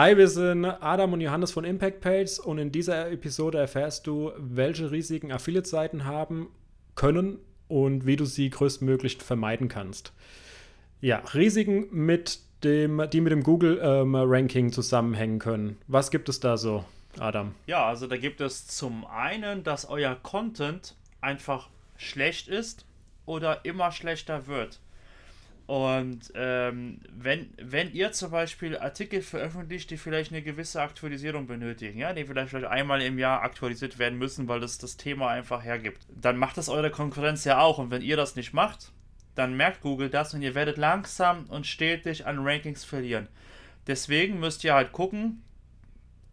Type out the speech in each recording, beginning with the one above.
Hi, wir sind Adam und Johannes von Impact Page und in dieser Episode erfährst du, welche Risiken Affiliate-Seiten haben können und wie du sie größtmöglich vermeiden kannst. Ja, Risiken, mit dem, die mit dem Google-Ranking ähm, zusammenhängen können. Was gibt es da so, Adam? Ja, also da gibt es zum einen, dass euer Content einfach schlecht ist oder immer schlechter wird. Und ähm, wenn, wenn ihr zum Beispiel Artikel veröffentlicht, die vielleicht eine gewisse Aktualisierung benötigen, ja, die vielleicht, vielleicht einmal im Jahr aktualisiert werden müssen, weil das das Thema einfach hergibt, dann macht das eure Konkurrenz ja auch. Und wenn ihr das nicht macht, dann merkt Google das und ihr werdet langsam und stetig an Rankings verlieren. Deswegen müsst ihr halt gucken,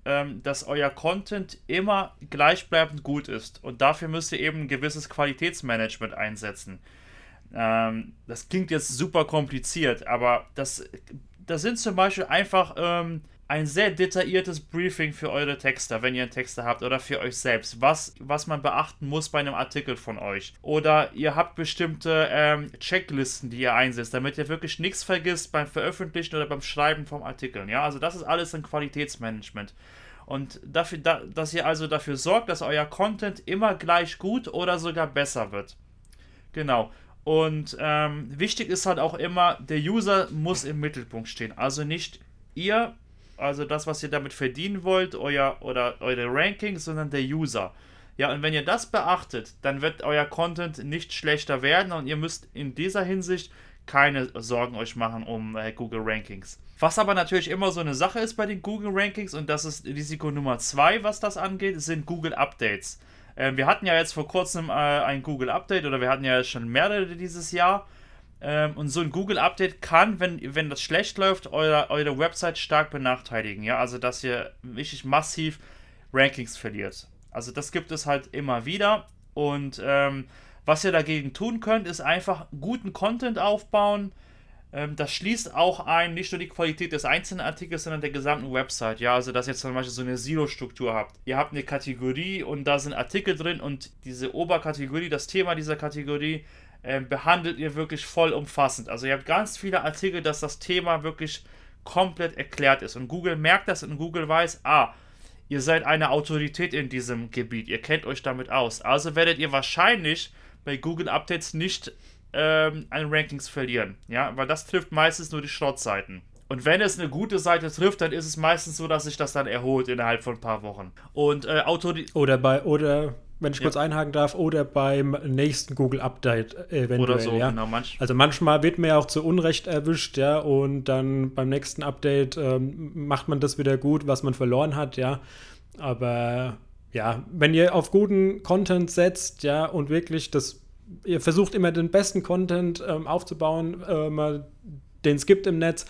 ähm, dass euer Content immer gleichbleibend gut ist. Und dafür müsst ihr eben ein gewisses Qualitätsmanagement einsetzen. Ähm, das klingt jetzt super kompliziert, aber das, das sind zum Beispiel einfach ähm, ein sehr detailliertes Briefing für eure Texter, wenn ihr einen Texter habt oder für euch selbst, was, was man beachten muss bei einem Artikel von euch. Oder ihr habt bestimmte ähm, Checklisten, die ihr einsetzt, damit ihr wirklich nichts vergisst beim Veröffentlichen oder beim Schreiben vom Artikel. Ja, also das ist alles ein Qualitätsmanagement. Und dafür, da, dass ihr also dafür sorgt, dass euer Content immer gleich gut oder sogar besser wird. Genau. Und ähm, wichtig ist halt auch immer, der User muss im Mittelpunkt stehen. Also nicht ihr, also das, was ihr damit verdienen wollt, euer oder eure Rankings, sondern der User. Ja, und wenn ihr das beachtet, dann wird euer Content nicht schlechter werden und ihr müsst in dieser Hinsicht keine Sorgen euch machen um äh, Google Rankings. Was aber natürlich immer so eine Sache ist bei den Google Rankings und das ist Risiko Nummer zwei, was das angeht, sind Google Updates. Ähm, wir hatten ja jetzt vor kurzem äh, ein Google Update oder wir hatten ja schon mehrere dieses Jahr. Ähm, und so ein Google Update kann, wenn, wenn das schlecht läuft, eure, eure Website stark benachteiligen. Ja, also dass ihr wirklich massiv Rankings verliert. Also das gibt es halt immer wieder. Und ähm, was ihr dagegen tun könnt, ist einfach guten Content aufbauen das schließt auch ein, nicht nur die Qualität des einzelnen Artikels, sondern der gesamten Website. Ja, also dass ihr zum Beispiel so eine Silo-Struktur habt. Ihr habt eine Kategorie und da sind Artikel drin und diese Oberkategorie, das Thema dieser Kategorie, äh, behandelt ihr wirklich vollumfassend. Also ihr habt ganz viele Artikel, dass das Thema wirklich komplett erklärt ist. Und Google merkt das und Google weiß, ah, ihr seid eine Autorität in diesem Gebiet, ihr kennt euch damit aus. Also werdet ihr wahrscheinlich bei Google Updates nicht ähm, an Rankings verlieren. Ja, weil das trifft meistens nur die Schrottseiten. Und wenn es eine gute Seite trifft, dann ist es meistens so, dass sich das dann erholt innerhalb von ein paar Wochen. Und äh, Autori Oder bei, oder wenn ich ja. kurz einhaken darf, oder beim nächsten Google Update eventuell. Oder so, ja. genau. Manch also manchmal wird man ja auch zu Unrecht erwischt, ja, und dann beim nächsten Update ähm, macht man das wieder gut, was man verloren hat, ja. Aber ja, wenn ihr auf guten Content setzt, ja, und wirklich das ihr versucht immer den besten Content ähm, aufzubauen, ähm, den es gibt im Netz,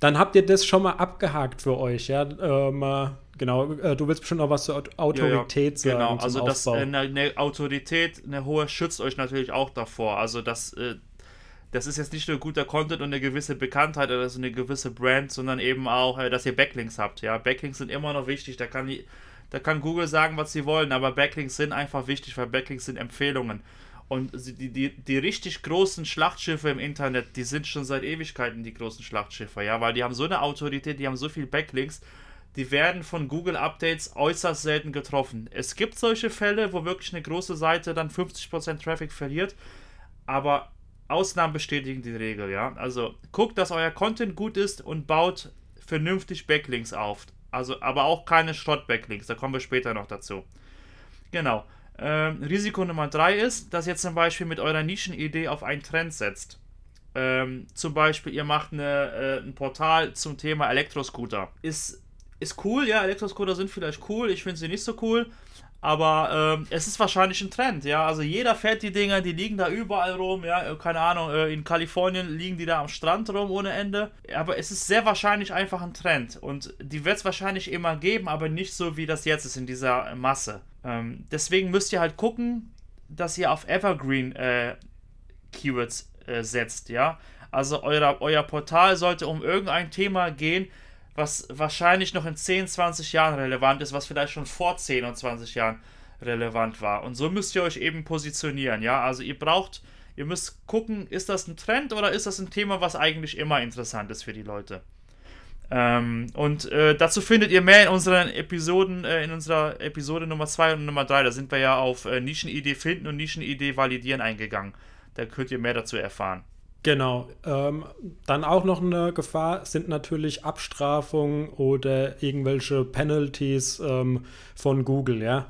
dann habt ihr das schon mal abgehakt für euch, ja. Ähm, genau, äh, du willst bestimmt noch was zur Autorität ja, ja, sagen. Genau, also das, äh, eine, eine, Autorität, eine hohe, schützt euch natürlich auch davor. Also das, äh, das ist jetzt nicht nur guter Content und eine gewisse Bekanntheit oder so eine gewisse Brand, sondern eben auch, äh, dass ihr Backlinks habt. Ja, Backlinks sind immer noch wichtig. Da kann, da kann Google sagen, was sie wollen, aber Backlinks sind einfach wichtig, weil Backlinks sind Empfehlungen. Und die, die, die richtig großen Schlachtschiffe im Internet, die sind schon seit Ewigkeiten die großen Schlachtschiffe, ja, weil die haben so eine Autorität, die haben so viel Backlinks, die werden von Google Updates äußerst selten getroffen. Es gibt solche Fälle, wo wirklich eine große Seite dann 50% Traffic verliert, aber Ausnahmen bestätigen die Regel, ja. Also guckt, dass euer Content gut ist und baut vernünftig Backlinks auf. Also, aber auch keine Schrott-Backlinks, da kommen wir später noch dazu. Genau. Ähm, Risiko Nummer drei ist, dass ihr zum Beispiel mit eurer Nischenidee auf einen Trend setzt. Ähm, zum Beispiel, ihr macht eine, äh, ein Portal zum Thema Elektroscooter. Ist, ist cool, ja, Elektroscooter sind vielleicht cool, ich finde sie nicht so cool. Aber ähm, es ist wahrscheinlich ein Trend, ja. Also jeder fährt die Dinger, die liegen da überall rum, ja. Keine Ahnung, äh, in Kalifornien liegen die da am Strand rum ohne Ende. Aber es ist sehr wahrscheinlich einfach ein Trend. Und die wird es wahrscheinlich immer geben, aber nicht so, wie das jetzt ist in dieser Masse. Ähm, deswegen müsst ihr halt gucken, dass ihr auf Evergreen äh, Keywords äh, setzt, ja. Also euer, euer Portal sollte um irgendein Thema gehen, was wahrscheinlich noch in 10, 20 Jahren relevant ist, was vielleicht schon vor 10 und 20 Jahren relevant war. Und so müsst ihr euch eben positionieren, ja. Also ihr braucht, ihr müsst gucken, ist das ein Trend oder ist das ein Thema, was eigentlich immer interessant ist für die Leute. Ähm, und äh, dazu findet ihr mehr in unseren Episoden, äh, in unserer Episode Nummer 2 und Nummer 3. Da sind wir ja auf äh, Nischenidee finden und Nischenidee validieren eingegangen. Da könnt ihr mehr dazu erfahren. Genau. Ähm, dann auch noch eine Gefahr sind natürlich Abstrafungen oder irgendwelche Penalties ähm, von Google, ja.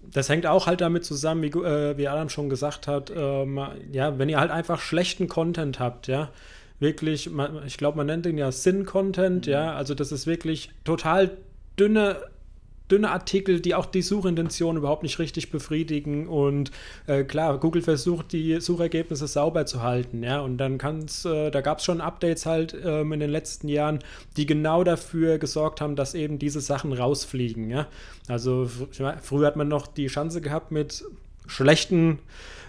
Das hängt auch halt damit zusammen, wie, äh, wie Adam schon gesagt hat, ähm, ja, wenn ihr halt einfach schlechten Content habt, ja, wirklich, ich glaube, man nennt den ja Sin-Content, ja, mhm. also das ist wirklich total dünne dünne Artikel, die auch die Suchintention überhaupt nicht richtig befriedigen. Und äh, klar, Google versucht, die Suchergebnisse sauber zu halten, ja. Und dann kann es, äh, da gab es schon Updates halt ähm, in den letzten Jahren, die genau dafür gesorgt haben, dass eben diese Sachen rausfliegen, ja. Also fr früher hat man noch die Chance gehabt, mit schlechten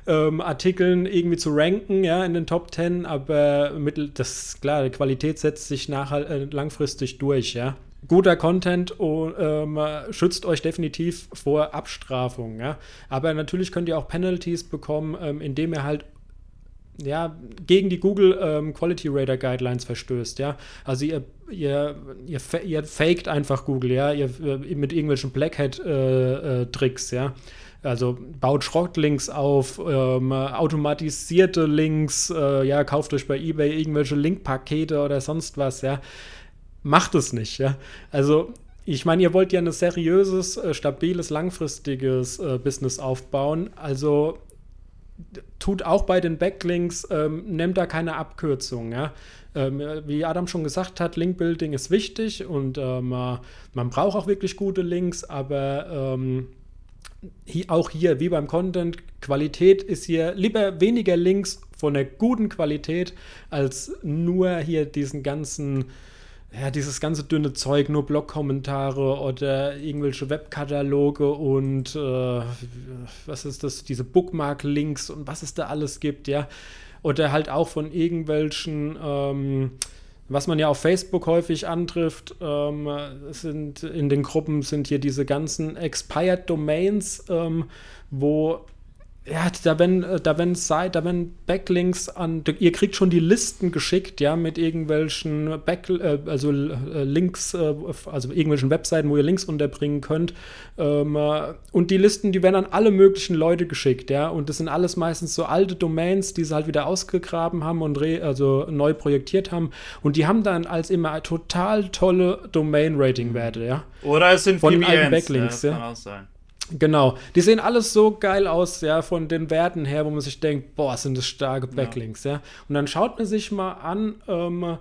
ähm, Artikeln irgendwie zu ranken, ja, in den Top 10, aber mit, das klar, die Qualität setzt sich nachher äh, langfristig durch, ja guter Content und, ähm, schützt euch definitiv vor Abstrafung. Ja? Aber natürlich könnt ihr auch Penalties bekommen, ähm, indem ihr halt ja, gegen die Google ähm, Quality Radar Guidelines verstößt, ja. Also ihr, ihr, ihr, ihr faked einfach Google, ja, ihr, äh, mit irgendwelchen Blackhead-Tricks, äh, äh, ja. Also baut Schrottlinks auf, ähm, automatisierte Links, äh, ja, kauft euch bei eBay irgendwelche Linkpakete oder sonst was, ja macht es nicht, ja. Also, ich meine, ihr wollt ja ein seriöses, äh, stabiles, langfristiges äh, Business aufbauen. Also tut auch bei den Backlinks, ähm, nehmt da keine Abkürzung, ja. Ähm, wie Adam schon gesagt hat, Linkbuilding ist wichtig und äh, man braucht auch wirklich gute Links, aber ähm, hier, auch hier, wie beim Content, Qualität ist hier lieber weniger Links von der guten Qualität als nur hier diesen ganzen ja, dieses ganze dünne Zeug, nur Blog-Kommentare oder irgendwelche Webkataloge und äh, was ist das, diese Bookmark-Links und was es da alles gibt, ja. Oder halt auch von irgendwelchen, ähm, was man ja auf Facebook häufig antrifft, ähm, sind in den Gruppen sind hier diese ganzen Expired Domains, ähm, wo ja, da wenn, äh, da wenn Site, da wenn Backlinks an, ihr kriegt schon die Listen geschickt, ja, mit irgendwelchen Back, äh, also äh, Links, äh, also irgendwelchen Webseiten, wo ihr Links unterbringen könnt. Ähm, äh, und die Listen, die werden an alle möglichen Leute geschickt, ja, und das sind alles meistens so alte Domains, die sie halt wieder ausgegraben haben und re, also neu projektiert haben. Und die haben dann als immer total tolle Domain-Rating-Werte, ja. Oder es sind von allen Backlinks, ja. Kann auch sein. Genau. Die sehen alles so geil aus, ja, von den Werten her, wo man sich denkt, boah, sind das starke Backlinks, ja. ja. Und dann schaut man sich mal an, ähm,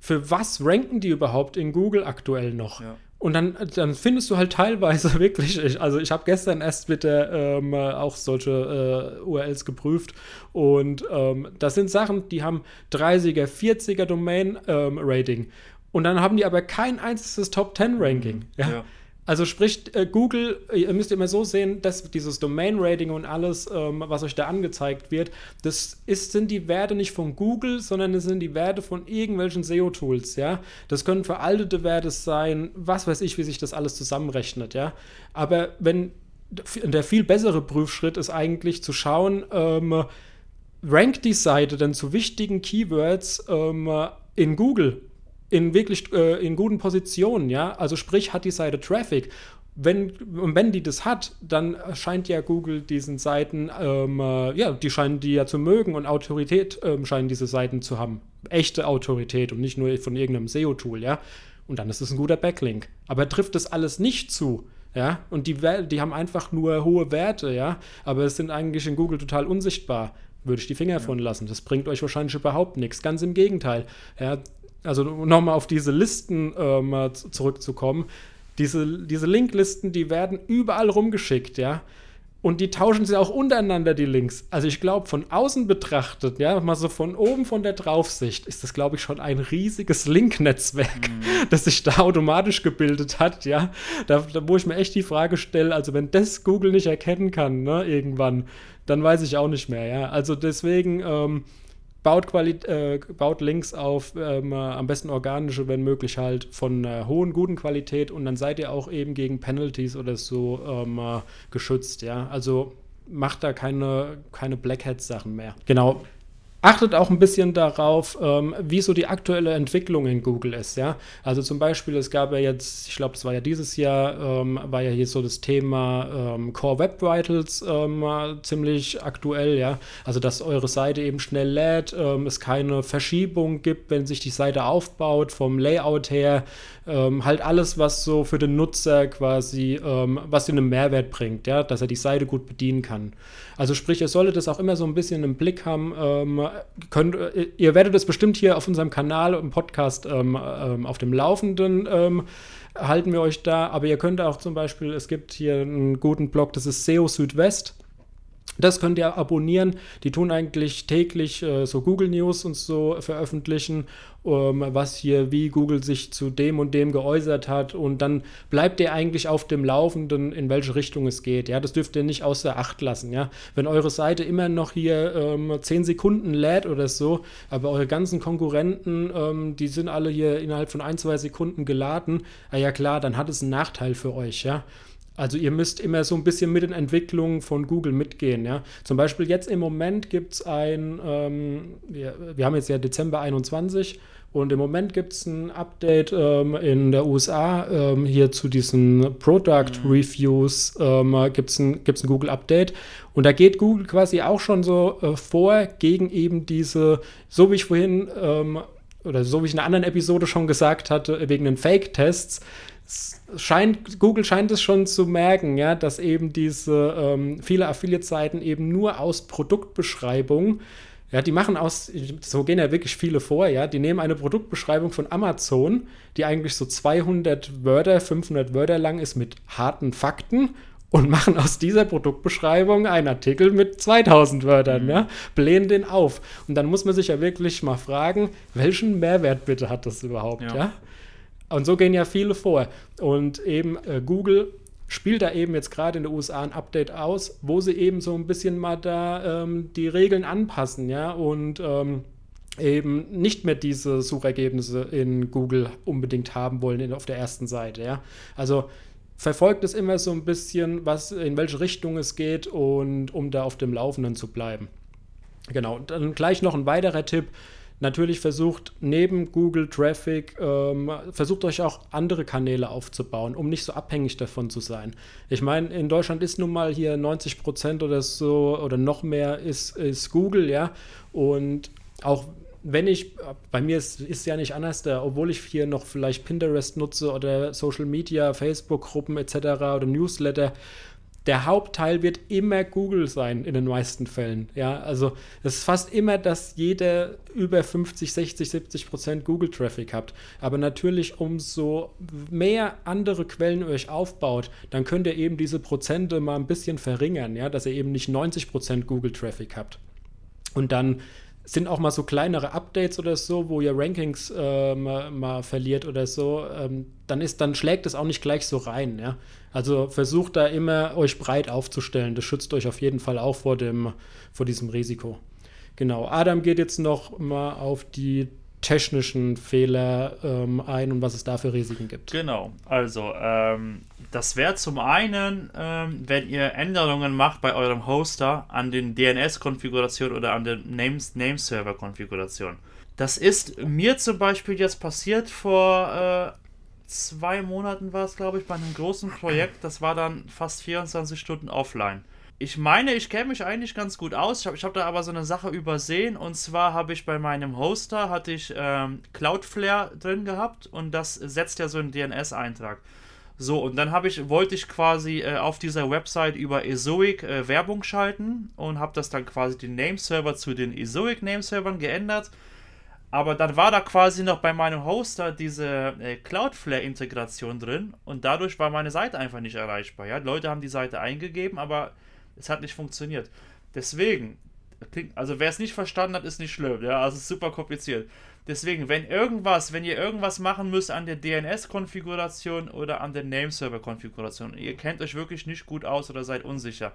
für was ranken die überhaupt in Google aktuell noch? Ja. Und dann, dann findest du halt teilweise wirklich, also ich habe gestern erst bitte ähm, auch solche äh, URLs geprüft und ähm, das sind Sachen, die haben 30er, 40er Domain-Rating ähm, und dann haben die aber kein einziges Top-10-Ranking. Mhm. Ja. ja. Also sprich, äh, Google, ihr müsst immer so sehen, dass dieses Domain-Rating und alles, ähm, was euch da angezeigt wird, das ist, sind die Werte nicht von Google, sondern es sind die Werte von irgendwelchen SEO-Tools, ja. Das können veraltete Werte sein, was weiß ich, wie sich das alles zusammenrechnet, ja. Aber wenn der viel bessere Prüfschritt ist eigentlich zu schauen, ähm, rankt die Seite denn zu wichtigen Keywords ähm, in Google in wirklich äh, in guten Positionen, ja. Also sprich, hat die Seite Traffic. Wenn, wenn die das hat, dann scheint ja Google diesen Seiten, ähm, äh, ja, die scheinen die ja zu mögen und Autorität ähm, scheinen diese Seiten zu haben. Echte Autorität und nicht nur von irgendeinem SEO-Tool, ja. Und dann ist es ein guter Backlink. Aber trifft das alles nicht zu, ja, und die, die haben einfach nur hohe Werte, ja, aber es sind eigentlich in Google total unsichtbar würde ich die Finger ja. von lassen. Das bringt euch wahrscheinlich überhaupt nichts. Ganz im Gegenteil. Ja, also nochmal auf diese Listen äh, zurückzukommen, diese, diese Linklisten, die werden überall rumgeschickt, ja. Und die tauschen sie auch untereinander, die Links. Also ich glaube, von außen betrachtet, ja, mal so von oben von der Draufsicht, ist das, glaube ich, schon ein riesiges Link-Netzwerk, mhm. das sich da automatisch gebildet hat, ja. Da, da, wo ich mir echt die Frage stelle, also wenn das Google nicht erkennen kann, ne, irgendwann, dann weiß ich auch nicht mehr, ja. Also deswegen, ähm, baut, Quali äh, baut Links auf, ähm, am besten organische, wenn möglich halt, von äh, hohen, guten Qualität und dann seid ihr auch eben gegen Penalties oder so ähm, äh, geschützt, ja. Also macht da keine, keine Blackhead-Sachen mehr. Genau. Achtet auch ein bisschen darauf, ähm, wie so die aktuelle Entwicklung in Google ist, ja. Also zum Beispiel, es gab ja jetzt, ich glaube, es war ja dieses Jahr, ähm, war ja hier so das Thema ähm, Core Web Vitals ähm, ziemlich aktuell, ja. Also dass eure Seite eben schnell lädt, ähm, es keine Verschiebung gibt, wenn sich die Seite aufbaut, vom Layout her, ähm, halt alles, was so für den Nutzer quasi, was dir einen Mehrwert bringt, ja, dass er die Seite gut bedienen kann. Also sprich, ihr solltet das auch immer so ein bisschen im Blick haben. Ähm, könnt, äh, ihr werdet es bestimmt hier auf unserem Kanal im Podcast ähm, ähm, auf dem Laufenden ähm, halten wir euch da. Aber ihr könnt auch zum Beispiel, es gibt hier einen guten Blog, das ist SEO Südwest. Das könnt ihr abonnieren. Die tun eigentlich täglich äh, so Google News und so veröffentlichen, ähm, was hier, wie Google sich zu dem und dem geäußert hat. Und dann bleibt ihr eigentlich auf dem Laufenden, in welche Richtung es geht. Ja, das dürft ihr nicht außer Acht lassen. Ja, wenn eure Seite immer noch hier ähm, 10 Sekunden lädt oder so, aber eure ganzen Konkurrenten, ähm, die sind alle hier innerhalb von ein, zwei Sekunden geladen, ah ja klar, dann hat es einen Nachteil für euch. Ja. Also ihr müsst immer so ein bisschen mit den Entwicklungen von Google mitgehen. Ja? Zum Beispiel jetzt im Moment gibt es ein, ähm, wir, wir, haben jetzt ja Dezember 21 und im Moment gibt es ein Update ähm, in der USA ähm, hier zu diesen Product mhm. Reviews ähm, gibt es ein, gibt's ein Google Update und da geht Google quasi auch schon so äh, vor gegen eben diese, so wie ich vorhin ähm, oder so wie ich in einer anderen Episode schon gesagt hatte, wegen den Fake-Tests, scheint, Google scheint es schon zu merken, ja, dass eben diese ähm, viele Affiliate-Seiten eben nur aus Produktbeschreibung, ja, die machen aus, so gehen ja wirklich viele vor, ja, die nehmen eine Produktbeschreibung von Amazon, die eigentlich so 200 Wörter, 500 Wörter lang ist mit harten Fakten und machen aus dieser Produktbeschreibung einen Artikel mit 2000 Wörtern, mhm. ja, blähen den auf. Und dann muss man sich ja wirklich mal fragen, welchen Mehrwert bitte hat das überhaupt, ja? ja? Und so gehen ja viele vor. Und eben äh, Google spielt da eben jetzt gerade in den USA ein Update aus, wo sie eben so ein bisschen mal da ähm, die Regeln anpassen, ja, und ähm, eben nicht mehr diese Suchergebnisse in Google unbedingt haben wollen in, auf der ersten Seite, ja. Also verfolgt es immer so ein bisschen, was in welche Richtung es geht und um da auf dem Laufenden zu bleiben. Genau, dann gleich noch ein weiterer Tipp natürlich versucht, neben Google Traffic, ähm, versucht euch auch andere Kanäle aufzubauen, um nicht so abhängig davon zu sein. Ich meine, in Deutschland ist nun mal hier 90 Prozent oder so oder noch mehr ist, ist Google, ja. Und auch wenn ich, bei mir ist es ja nicht anders, da, obwohl ich hier noch vielleicht Pinterest nutze oder Social Media, Facebook-Gruppen etc. oder Newsletter, der Hauptteil wird immer Google sein in den meisten Fällen. Ja, also es ist fast immer, dass jeder über 50, 60, 70 Prozent Google-Traffic habt. Aber natürlich, umso mehr andere Quellen euch aufbaut, dann könnt ihr eben diese Prozente mal ein bisschen verringern, ja, dass ihr eben nicht 90 Prozent Google-Traffic habt. Und dann sind auch mal so kleinere Updates oder so, wo ihr Rankings äh, mal, mal, verliert oder so, ähm, dann ist, dann schlägt es auch nicht gleich so rein, ja. Also versucht da immer euch breit aufzustellen. Das schützt euch auf jeden Fall auch vor dem, vor diesem Risiko. Genau. Adam geht jetzt noch mal auf die technischen Fehler ähm, ein und was es da für Risiken gibt. Genau, also ähm, das wäre zum einen, ähm, wenn ihr Änderungen macht bei eurem Hoster an den DNS-Konfigurationen oder an der Nameserver-Konfiguration. Das ist mir zum Beispiel jetzt passiert vor äh, zwei Monaten war es, glaube ich, bei einem großen Projekt. Das war dann fast 24 Stunden offline ich meine, ich kenne mich eigentlich ganz gut aus. Ich habe hab da aber so eine Sache übersehen. Und zwar habe ich bei meinem Hoster hatte ich ähm, Cloudflare drin gehabt und das setzt ja so einen DNS-Eintrag. So, und dann habe ich, wollte ich quasi äh, auf dieser Website über Ezoic äh, Werbung schalten und habe das dann quasi den Nameserver zu den Ezoic Nameservern geändert. Aber dann war da quasi noch bei meinem Hoster diese äh, Cloudflare-Integration drin und dadurch war meine Seite einfach nicht erreichbar. Ja? Leute haben die Seite eingegeben, aber es hat nicht funktioniert. Deswegen, also wer es nicht verstanden hat, ist nicht schlimm. Ja, also es ist super kompliziert. Deswegen, wenn irgendwas, wenn ihr irgendwas machen müsst an der DNS-Konfiguration oder an der Nameserver-Konfiguration, ihr kennt euch wirklich nicht gut aus oder seid unsicher,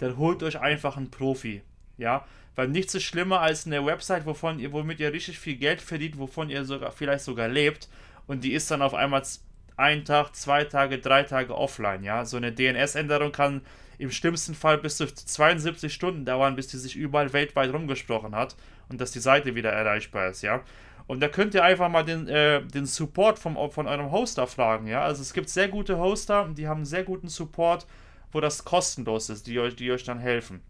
dann holt euch einfach einen Profi. Ja, weil nichts ist schlimmer als eine Website, wovon ihr, womit ihr richtig viel Geld verdient, wovon ihr sogar vielleicht sogar lebt und die ist dann auf einmal ein Tag, zwei Tage, drei Tage offline. Ja, so eine DNS-Änderung kann im schlimmsten Fall bis zu 72 Stunden dauern, bis die sich überall weltweit rumgesprochen hat. und dass die Seite wieder erreichbar ist, ja. Und da könnt ihr einfach mal den, äh, den Support vom, von eurem Hoster fragen, ja. Also es gibt sehr gute Hoster, die haben sehr guten Support, wo das kostenlos ist, die euch, die euch dann helfen.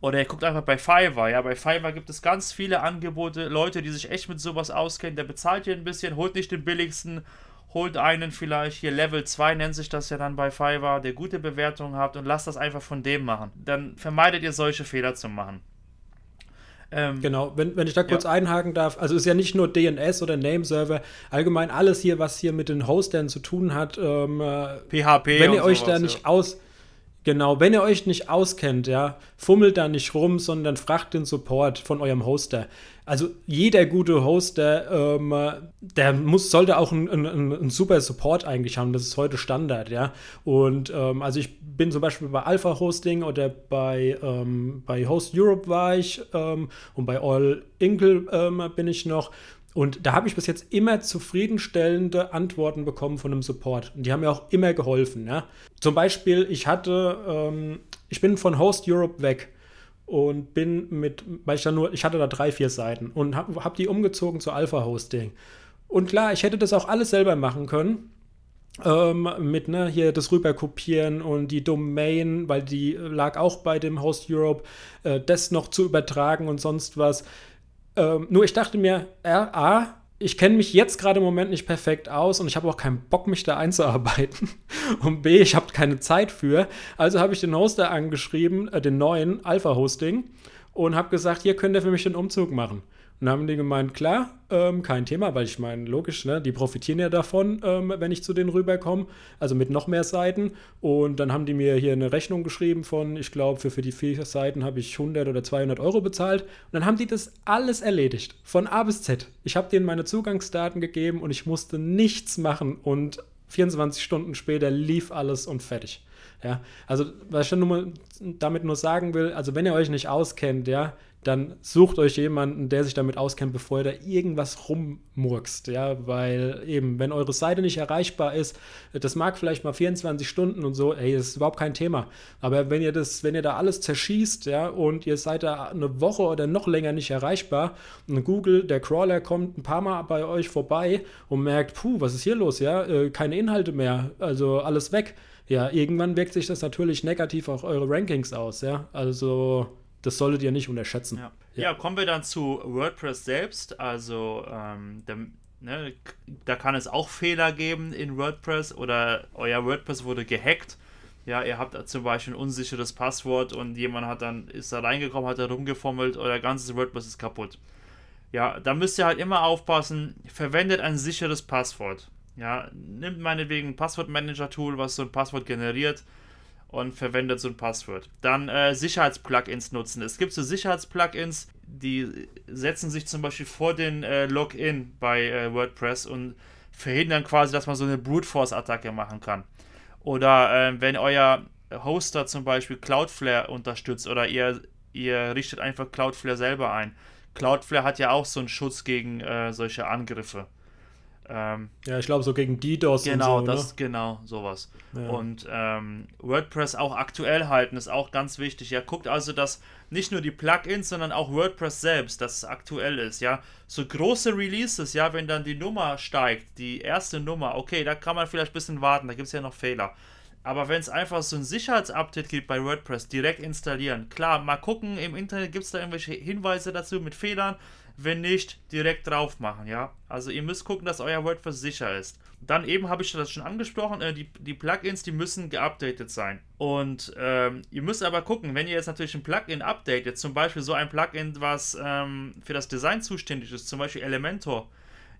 Oder ihr guckt einfach bei Fiverr, ja. Bei Fiverr gibt es ganz viele Angebote, Leute, die sich echt mit sowas auskennen. Der bezahlt ihr ein bisschen, holt nicht den billigsten, holt einen vielleicht, hier Level 2 nennt sich das ja dann bei Fiverr, der gute Bewertungen habt und lasst das einfach von dem machen. Dann vermeidet ihr solche Fehler zu machen. Ähm, genau, wenn, wenn ich da kurz ja. einhaken darf, also ist ja nicht nur DNS oder Nameserver, allgemein alles hier, was hier mit den Hostern zu tun hat. Ähm, PHP. Wenn ihr euch sowas, da nicht ja. aus Genau, wenn ihr euch nicht auskennt, ja, fummelt da nicht rum, sondern fragt den Support von eurem Hoster. Also jeder gute Hoster, ähm, der muss, sollte auch einen super Support eigentlich haben. Das ist heute Standard, ja. Und ähm, also ich bin zum Beispiel bei Alpha Hosting oder bei, ähm, bei Host Europe war ich ähm, und bei All Inkle ähm, bin ich noch. Und da habe ich bis jetzt immer zufriedenstellende Antworten bekommen von einem Support. Und die haben mir auch immer geholfen. Ja? Zum Beispiel, ich hatte, ähm, ich bin von Host Europe weg und bin mit, weil ich da nur, ich hatte da drei, vier Seiten und habe hab die umgezogen zu Alpha Hosting. Und klar, ich hätte das auch alles selber machen können. Ähm, mit ne, hier das rüberkopieren und die Domain, weil die lag auch bei dem Host Europe, äh, das noch zu übertragen und sonst was. Ähm, nur ich dachte mir, R, A, ich kenne mich jetzt gerade im Moment nicht perfekt aus und ich habe auch keinen Bock, mich da einzuarbeiten. Und B, ich habe keine Zeit für. Also habe ich den Hoster angeschrieben, äh, den neuen Alpha-Hosting, und habe gesagt, hier könnt ihr für mich den Umzug machen. Dann haben die gemeint, klar, ähm, kein Thema, weil ich meine, logisch, ne, die profitieren ja davon, ähm, wenn ich zu denen rüberkomme, also mit noch mehr Seiten. Und dann haben die mir hier eine Rechnung geschrieben von, ich glaube, für, für die vier Seiten habe ich 100 oder 200 Euro bezahlt. Und dann haben die das alles erledigt, von A bis Z. Ich habe denen meine Zugangsdaten gegeben und ich musste nichts machen und 24 Stunden später lief alles und fertig. Ja, also was ich damit nur sagen will, also wenn ihr euch nicht auskennt, ja, dann sucht euch jemanden, der sich damit auskennt, bevor ihr da irgendwas rummurkst, ja, weil eben, wenn eure Seite nicht erreichbar ist, das mag vielleicht mal 24 Stunden und so, ey, das ist überhaupt kein Thema, aber wenn ihr das, wenn ihr da alles zerschießt, ja, und ihr seid da eine Woche oder noch länger nicht erreichbar und Google, der Crawler kommt ein paar Mal bei euch vorbei und merkt, puh, was ist hier los, ja, äh, keine Inhalte mehr, also alles weg, ja, irgendwann wirkt sich das natürlich negativ auf eure Rankings aus, ja, also das solltet ihr nicht unterschätzen. Ja, ja. ja kommen wir dann zu WordPress selbst. Also, ähm, der, ne, da kann es auch Fehler geben in WordPress oder euer WordPress wurde gehackt. Ja, ihr habt zum Beispiel ein unsicheres Passwort und jemand hat dann, ist da reingekommen, hat da rumgefummelt, euer ganzes WordPress ist kaputt. Ja, da müsst ihr halt immer aufpassen, verwendet ein sicheres Passwort. Ja, nimmt meinetwegen ein Passwortmanager-Tool, was so ein Passwort generiert und verwendet so ein Passwort. Dann äh, Sicherheitsplugins nutzen. Es gibt so Sicherheitsplugins, die setzen sich zum Beispiel vor den äh, Login bei äh, WordPress und verhindern quasi, dass man so eine Brute Force Attacke machen kann. Oder äh, wenn euer Hoster zum Beispiel Cloudflare unterstützt oder ihr, ihr richtet einfach Cloudflare selber ein. Cloudflare hat ja auch so einen Schutz gegen äh, solche Angriffe. Ähm, ja, ich glaube so gegen DDoS genau, und so. Das, ne? Genau, sowas. Ja. Und ähm, WordPress auch aktuell halten ist auch ganz wichtig. Ja, guckt also, dass nicht nur die Plugins, sondern auch WordPress selbst, dass es aktuell ist. Ja, so große Releases, ja, wenn dann die Nummer steigt, die erste Nummer, okay, da kann man vielleicht ein bisschen warten, da gibt es ja noch Fehler. Aber wenn es einfach so ein Sicherheitsupdate gibt bei WordPress, direkt installieren. Klar, mal gucken, im Internet gibt es da irgendwelche Hinweise dazu mit Fehlern. Wenn nicht, direkt drauf machen, ja. Also ihr müsst gucken, dass euer WordPress sicher ist. Dann eben habe ich das schon angesprochen, äh, die, die Plugins, die müssen geupdatet sein. Und ähm, ihr müsst aber gucken, wenn ihr jetzt natürlich ein Plugin updatet, zum Beispiel so ein Plugin, was ähm, für das Design zuständig ist, zum Beispiel Elementor.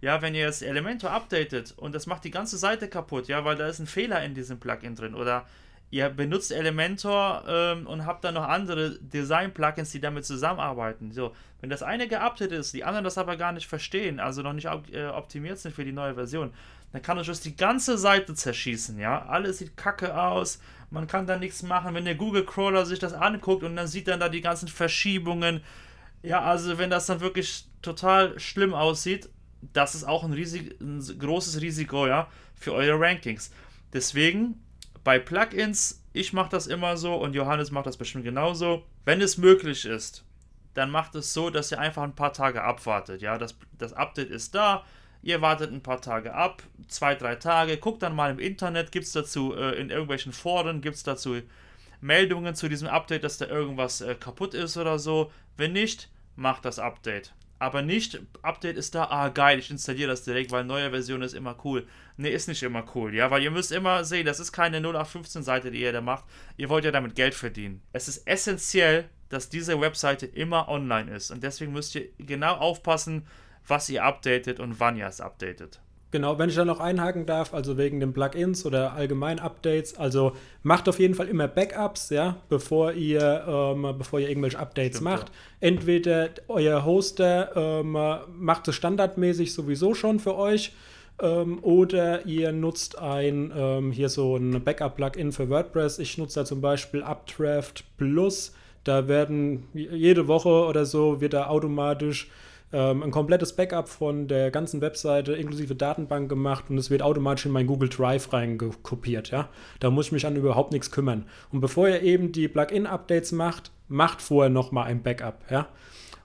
Ja, wenn ihr jetzt Elementor updatet und das macht die ganze Seite kaputt, ja, weil da ist ein Fehler in diesem Plugin drin oder ihr benutzt Elementor ähm, und habt dann noch andere Design-Plugins, die damit zusammenarbeiten. So, wenn das eine geupdatet ist, die anderen das aber gar nicht verstehen, also noch nicht äh, optimiert sind für die neue Version, dann kann euch das die ganze Seite zerschießen, ja. Alles sieht kacke aus, man kann da nichts machen. Wenn der Google-Crawler sich das anguckt und dann sieht dann da die ganzen Verschiebungen, ja, also wenn das dann wirklich total schlimm aussieht, das ist auch ein, riesig, ein großes Risiko, ja, für eure Rankings. Deswegen bei Plugins, ich mache das immer so und Johannes macht das bestimmt genauso. Wenn es möglich ist, dann macht es so, dass ihr einfach ein paar Tage abwartet. Ja, das, das Update ist da, ihr wartet ein paar Tage ab, zwei, drei Tage, guckt dann mal im Internet, gibt es dazu äh, in irgendwelchen Foren, gibt es dazu Meldungen zu diesem Update, dass da irgendwas äh, kaputt ist oder so. Wenn nicht, macht das Update. Aber nicht, Update ist da, ah geil, ich installiere das direkt, weil neue Version ist immer cool. Ne, ist nicht immer cool, ja, weil ihr müsst immer sehen, das ist keine 0815 Seite, die ihr da macht. Ihr wollt ja damit Geld verdienen. Es ist essentiell, dass diese Webseite immer online ist und deswegen müsst ihr genau aufpassen, was ihr updatet und wann ihr es updatet. Genau, wenn ich da noch einhaken darf, also wegen den Plugins oder allgemein Updates, also macht auf jeden Fall immer Backups, ja, bevor ihr, ähm, bevor ihr irgendwelche Updates Stimmt, macht. Ja. Entweder euer Hoster ähm, macht es standardmäßig sowieso schon für euch ähm, oder ihr nutzt ein, ähm, hier so ein Backup-Plugin für WordPress. Ich nutze da zum Beispiel Updraft Plus. Da werden jede Woche oder so wird da automatisch ähm, ein komplettes Backup von der ganzen Webseite inklusive Datenbank gemacht und es wird automatisch in mein Google Drive reingekopiert. Ja? Da muss ich mich an überhaupt nichts kümmern. Und bevor ihr eben die Plugin-Updates macht, macht vorher nochmal ein Backup. Ja?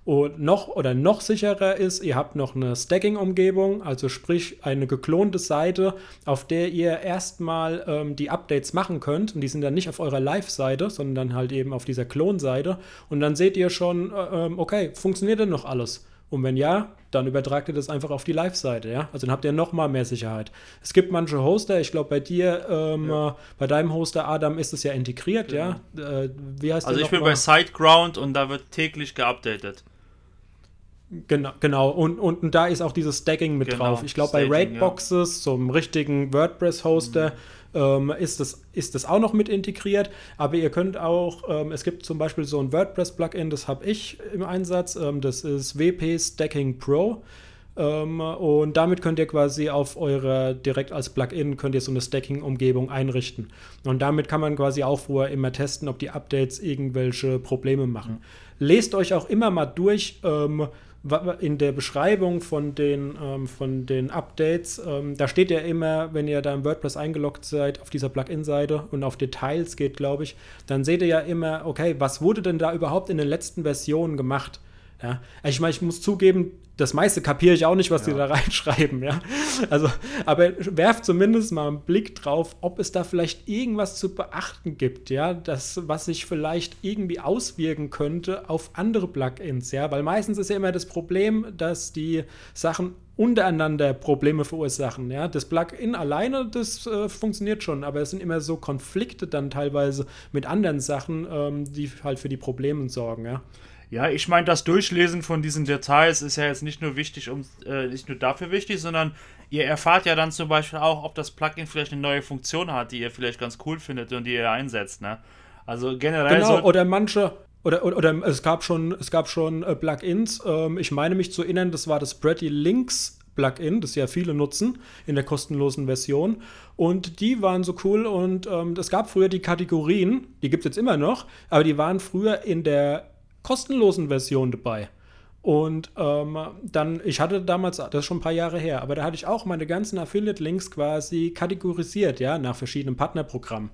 Und noch oder noch sicherer ist, ihr habt noch eine Stacking-Umgebung, also sprich eine geklonte Seite, auf der ihr erstmal ähm, die Updates machen könnt. Und die sind dann nicht auf eurer Live-Seite, sondern halt eben auf dieser Klonseite. Und dann seht ihr schon, äh, ähm, okay, funktioniert denn noch alles? Und wenn ja, dann übertragt ihr das einfach auf die Live-Seite, ja. Also dann habt ihr noch mal mehr Sicherheit. Es gibt manche Hoster, ich glaube bei dir, ähm, ja. äh, bei deinem Hoster Adam ist es ja integriert, genau. ja. Äh, wie heißt Also ich bin mal? bei SiteGround und da wird täglich geupdatet. Genau, genau. Und, und, und, da ist auch dieses Stacking mit genau, drauf. Ich glaube, bei Raidboxes, ja. so einem richtigen WordPress-Hoster, mhm ähm, ist, das, ist das auch noch mit integriert. Aber ihr könnt auch, ähm, es gibt zum Beispiel so ein WordPress-Plugin, das habe ich im Einsatz. Ähm, das ist WP Stacking Pro. Ähm, und damit könnt ihr quasi auf eure, direkt als Plugin, könnt ihr so eine Stacking-Umgebung einrichten. Und damit kann man quasi auch vorher immer testen, ob die Updates irgendwelche Probleme machen. Lest euch auch immer mal durch, ähm, in der Beschreibung von den, ähm, von den Updates, ähm, da steht ja immer, wenn ihr da im WordPress eingeloggt seid, auf dieser Plugin-Seite und auf Details geht, glaube ich, dann seht ihr ja immer, okay, was wurde denn da überhaupt in den letzten Versionen gemacht? Ja, ich meine, ich muss zugeben, das meiste kapiere ich auch nicht, was ja. die da reinschreiben, ja. Also, aber werft zumindest mal einen Blick drauf, ob es da vielleicht irgendwas zu beachten gibt, ja, das, was sich vielleicht irgendwie auswirken könnte auf andere Plugins, ja, weil meistens ist ja immer das Problem, dass die Sachen untereinander Probleme verursachen, ja. Das Plugin alleine, das äh, funktioniert schon, aber es sind immer so Konflikte dann teilweise mit anderen Sachen, ähm, die halt für die Probleme sorgen, ja. Ja, ich meine, das Durchlesen von diesen Details ist ja jetzt nicht nur wichtig, um äh, nicht nur dafür wichtig, sondern ihr erfahrt ja dann zum Beispiel auch, ob das Plugin vielleicht eine neue Funktion hat, die ihr vielleicht ganz cool findet und die ihr einsetzt, ne? Also generell. Genau, oder manche, oder, oder, oder, es gab schon, es gab schon äh, Plugins. Ähm, ich meine mich zu erinnern, das war das Pretty Links Plugin, das ja viele nutzen in der kostenlosen Version. Und die waren so cool und ähm, es gab früher die Kategorien, die gibt es jetzt immer noch, aber die waren früher in der kostenlosen Version dabei. Und ähm, dann, ich hatte damals, das ist schon ein paar Jahre her, aber da hatte ich auch meine ganzen Affiliate-Links quasi kategorisiert, ja, nach verschiedenen Partnerprogrammen.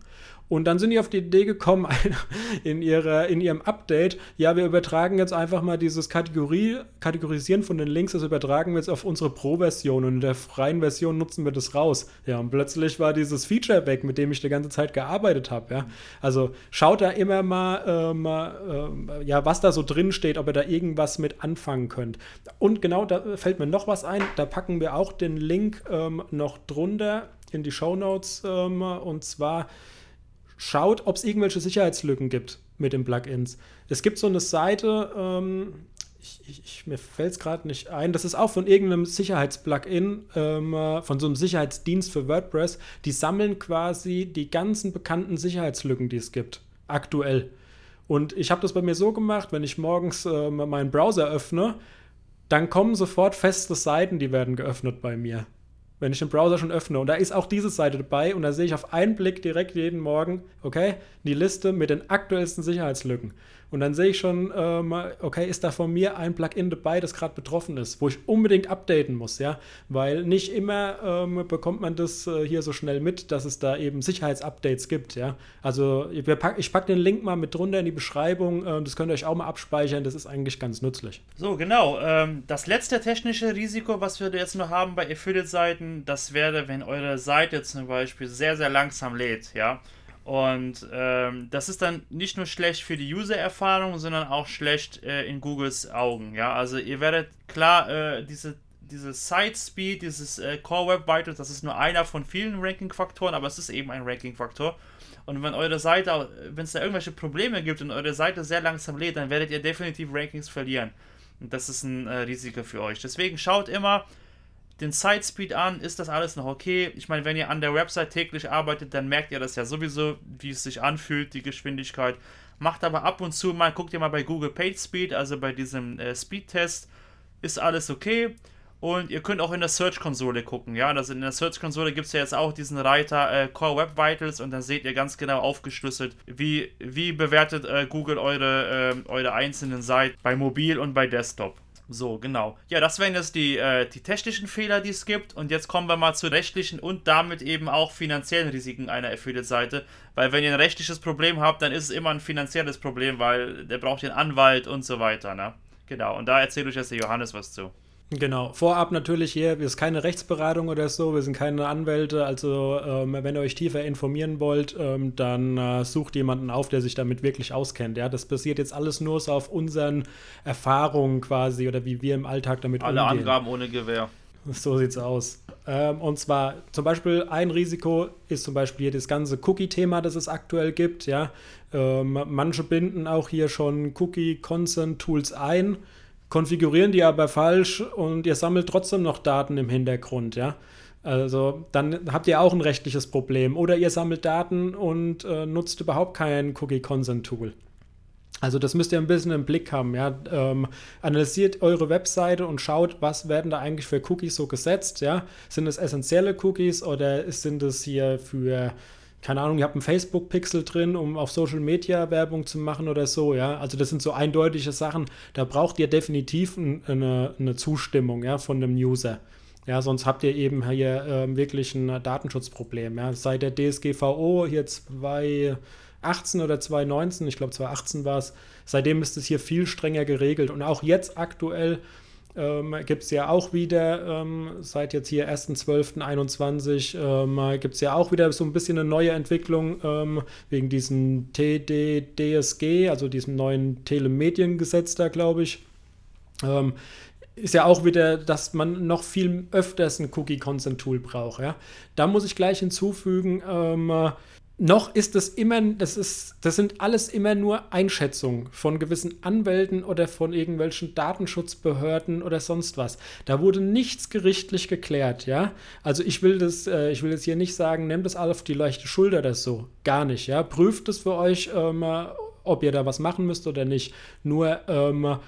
Und dann sind die auf die Idee gekommen, in, ihrer, in ihrem Update, ja, wir übertragen jetzt einfach mal dieses Kategorie, Kategorisieren von den Links, das übertragen wir jetzt auf unsere Pro-Version und in der freien Version nutzen wir das raus. Ja, und plötzlich war dieses Feature weg, mit dem ich die ganze Zeit gearbeitet habe. Ja. Also schaut da immer mal, ähm, äh, ja, was da so drin steht, ob ihr da irgendwas mit anfangen könnt. Und genau, da fällt mir noch was ein, da packen wir auch den Link ähm, noch drunter in die Show Notes ähm, und zwar schaut, ob es irgendwelche Sicherheitslücken gibt mit den Plugins. Es gibt so eine Seite, ähm, ich, ich, mir fällt es gerade nicht ein, das ist auch von irgendeinem Sicherheitsplugin, ähm, äh, von so einem Sicherheitsdienst für WordPress. Die sammeln quasi die ganzen bekannten Sicherheitslücken, die es gibt, aktuell. Und ich habe das bei mir so gemacht, wenn ich morgens äh, meinen Browser öffne, dann kommen sofort feste Seiten, die werden geöffnet bei mir wenn ich den Browser schon öffne. Und da ist auch diese Seite dabei und da sehe ich auf einen Blick direkt jeden Morgen, okay, die Liste mit den aktuellsten Sicherheitslücken. Und dann sehe ich schon, ähm, okay, ist da von mir ein Plugin dabei, das gerade betroffen ist, wo ich unbedingt updaten muss, ja, weil nicht immer ähm, bekommt man das äh, hier so schnell mit, dass es da eben Sicherheitsupdates gibt, ja. Also ich packe pack den Link mal mit drunter in die Beschreibung, äh, das könnt ihr euch auch mal abspeichern, das ist eigentlich ganz nützlich. So, genau. Ähm, das letzte technische Risiko, was wir jetzt noch haben bei Affiliate-Seiten, das wäre, wenn eure Seite zum Beispiel sehr, sehr langsam lädt, ja. Und ähm, das ist dann nicht nur schlecht für die User-Erfahrung, sondern auch schlecht äh, in Googles Augen. Ja, also ihr werdet klar äh, diese diese Site Speed, dieses äh, Core Web Vitals, das ist nur einer von vielen Ranking-Faktoren, aber es ist eben ein Ranking-Faktor. Und wenn eure Seite, wenn es da irgendwelche Probleme gibt und eure Seite sehr langsam lädt, dann werdet ihr definitiv Rankings verlieren. Und das ist ein äh, Risiko für euch. Deswegen schaut immer, den Site-Speed an, ist das alles noch okay? Ich meine, wenn ihr an der Website täglich arbeitet, dann merkt ihr das ja sowieso, wie es sich anfühlt, die Geschwindigkeit. Macht aber ab und zu mal, guckt ihr mal bei Google PageSpeed, also bei diesem äh, Speed-Test, ist alles okay. Und ihr könnt auch in der Search-Konsole gucken, ja. Also in der Search-Konsole gibt es ja jetzt auch diesen Reiter äh, Core Web Vitals und da seht ihr ganz genau aufgeschlüsselt, wie, wie bewertet äh, Google eure, äh, eure einzelnen Seiten bei Mobil und bei Desktop. So, genau. Ja, das wären jetzt die, äh, die technischen Fehler, die es gibt. Und jetzt kommen wir mal zu rechtlichen und damit eben auch finanziellen Risiken einer Affiliate-Seite. Weil wenn ihr ein rechtliches Problem habt, dann ist es immer ein finanzielles Problem, weil der braucht den Anwalt und so weiter, ne? Genau. Und da erzählt euch jetzt der Johannes was zu. Genau, vorab natürlich hier, wir ist keine Rechtsberatung oder so, wir sind keine Anwälte, also ähm, wenn ihr euch tiefer informieren wollt, ähm, dann äh, sucht jemanden auf, der sich damit wirklich auskennt. Ja, das basiert jetzt alles nur so auf unseren Erfahrungen quasi oder wie wir im Alltag damit Alle umgehen. Alle Angaben ohne Gewehr. So sieht's aus. Ähm, und zwar zum Beispiel ein Risiko ist zum Beispiel hier das ganze Cookie-Thema, das es aktuell gibt. Ja, ähm, manche binden auch hier schon Cookie-Consent-Tools ein konfigurieren die aber falsch und ihr sammelt trotzdem noch Daten im Hintergrund, ja. Also dann habt ihr auch ein rechtliches Problem. Oder ihr sammelt Daten und äh, nutzt überhaupt kein Cookie-Consent-Tool. Also das müsst ihr ein bisschen im Blick haben. Ja? Ähm, analysiert eure Webseite und schaut, was werden da eigentlich für Cookies so gesetzt. Ja? Sind es essentielle Cookies oder sind es hier für keine Ahnung, ihr habt einen Facebook-Pixel drin, um auf Social Media Werbung zu machen oder so, ja. Also das sind so eindeutige Sachen, da braucht ihr definitiv eine, eine Zustimmung, ja, von dem User. Ja, sonst habt ihr eben hier äh, wirklich ein Datenschutzproblem. Ja. Seit der DSGVO hier 2018 oder 2019, ich glaube 2018 war es, seitdem ist es hier viel strenger geregelt. Und auch jetzt aktuell ähm, gibt es ja auch wieder, ähm, seit jetzt hier 1.12.21, ähm, gibt es ja auch wieder so ein bisschen eine neue Entwicklung ähm, wegen diesem TDDSG, also diesem neuen Telemediengesetz da, glaube ich. Ähm, ist ja auch wieder, dass man noch viel öfters ein Cookie-Consent-Tool braucht. Ja? Da muss ich gleich hinzufügen, ähm, noch ist es immer, das ist, das sind alles immer nur Einschätzungen von gewissen Anwälten oder von irgendwelchen Datenschutzbehörden oder sonst was. Da wurde nichts gerichtlich geklärt, ja. Also ich will das, äh, ich will jetzt hier nicht sagen, nehmt das alles auf die leichte Schulter oder so. Gar nicht, ja. Prüft es für euch, ähm, ob ihr da was machen müsst oder nicht. Nur ähm,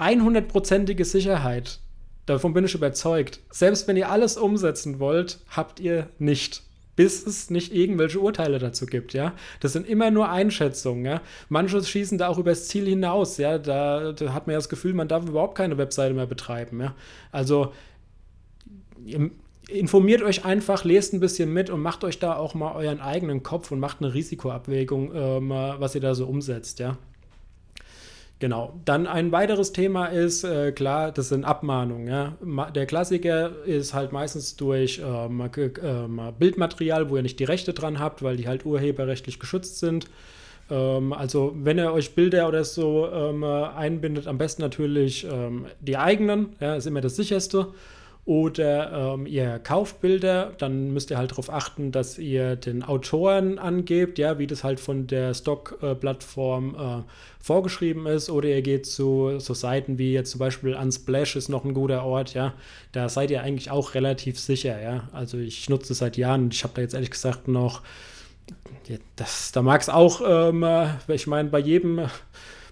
100%ige Sicherheit, davon bin ich überzeugt. Selbst wenn ihr alles umsetzen wollt, habt ihr nicht bis es nicht irgendwelche Urteile dazu gibt, ja. Das sind immer nur Einschätzungen, ja. Manche schießen da auch übers Ziel hinaus, ja. Da, da hat man ja das Gefühl, man darf überhaupt keine Webseite mehr betreiben, ja. Also informiert euch einfach, lest ein bisschen mit und macht euch da auch mal euren eigenen Kopf und macht eine Risikoabwägung, äh, was ihr da so umsetzt, ja. Genau. Dann ein weiteres Thema ist, äh, klar, das sind Abmahnungen. Ja? Der Klassiker ist halt meistens durch ähm, äh, Bildmaterial, wo ihr nicht die Rechte dran habt, weil die halt urheberrechtlich geschützt sind. Ähm, also, wenn ihr euch Bilder oder so ähm, einbindet, am besten natürlich ähm, die eigenen, ja, ist immer das sicherste oder ähm, ihr kauft Bilder, dann müsst ihr halt darauf achten, dass ihr den Autoren angebt, ja, wie das halt von der Stock-Plattform äh, vorgeschrieben ist, oder ihr geht zu so Seiten wie jetzt zum Beispiel Unsplash ist noch ein guter Ort, ja, da seid ihr eigentlich auch relativ sicher, ja. Also ich nutze es seit Jahren ich habe da jetzt ehrlich gesagt noch, das, da mag es auch, ähm, ich meine, bei jedem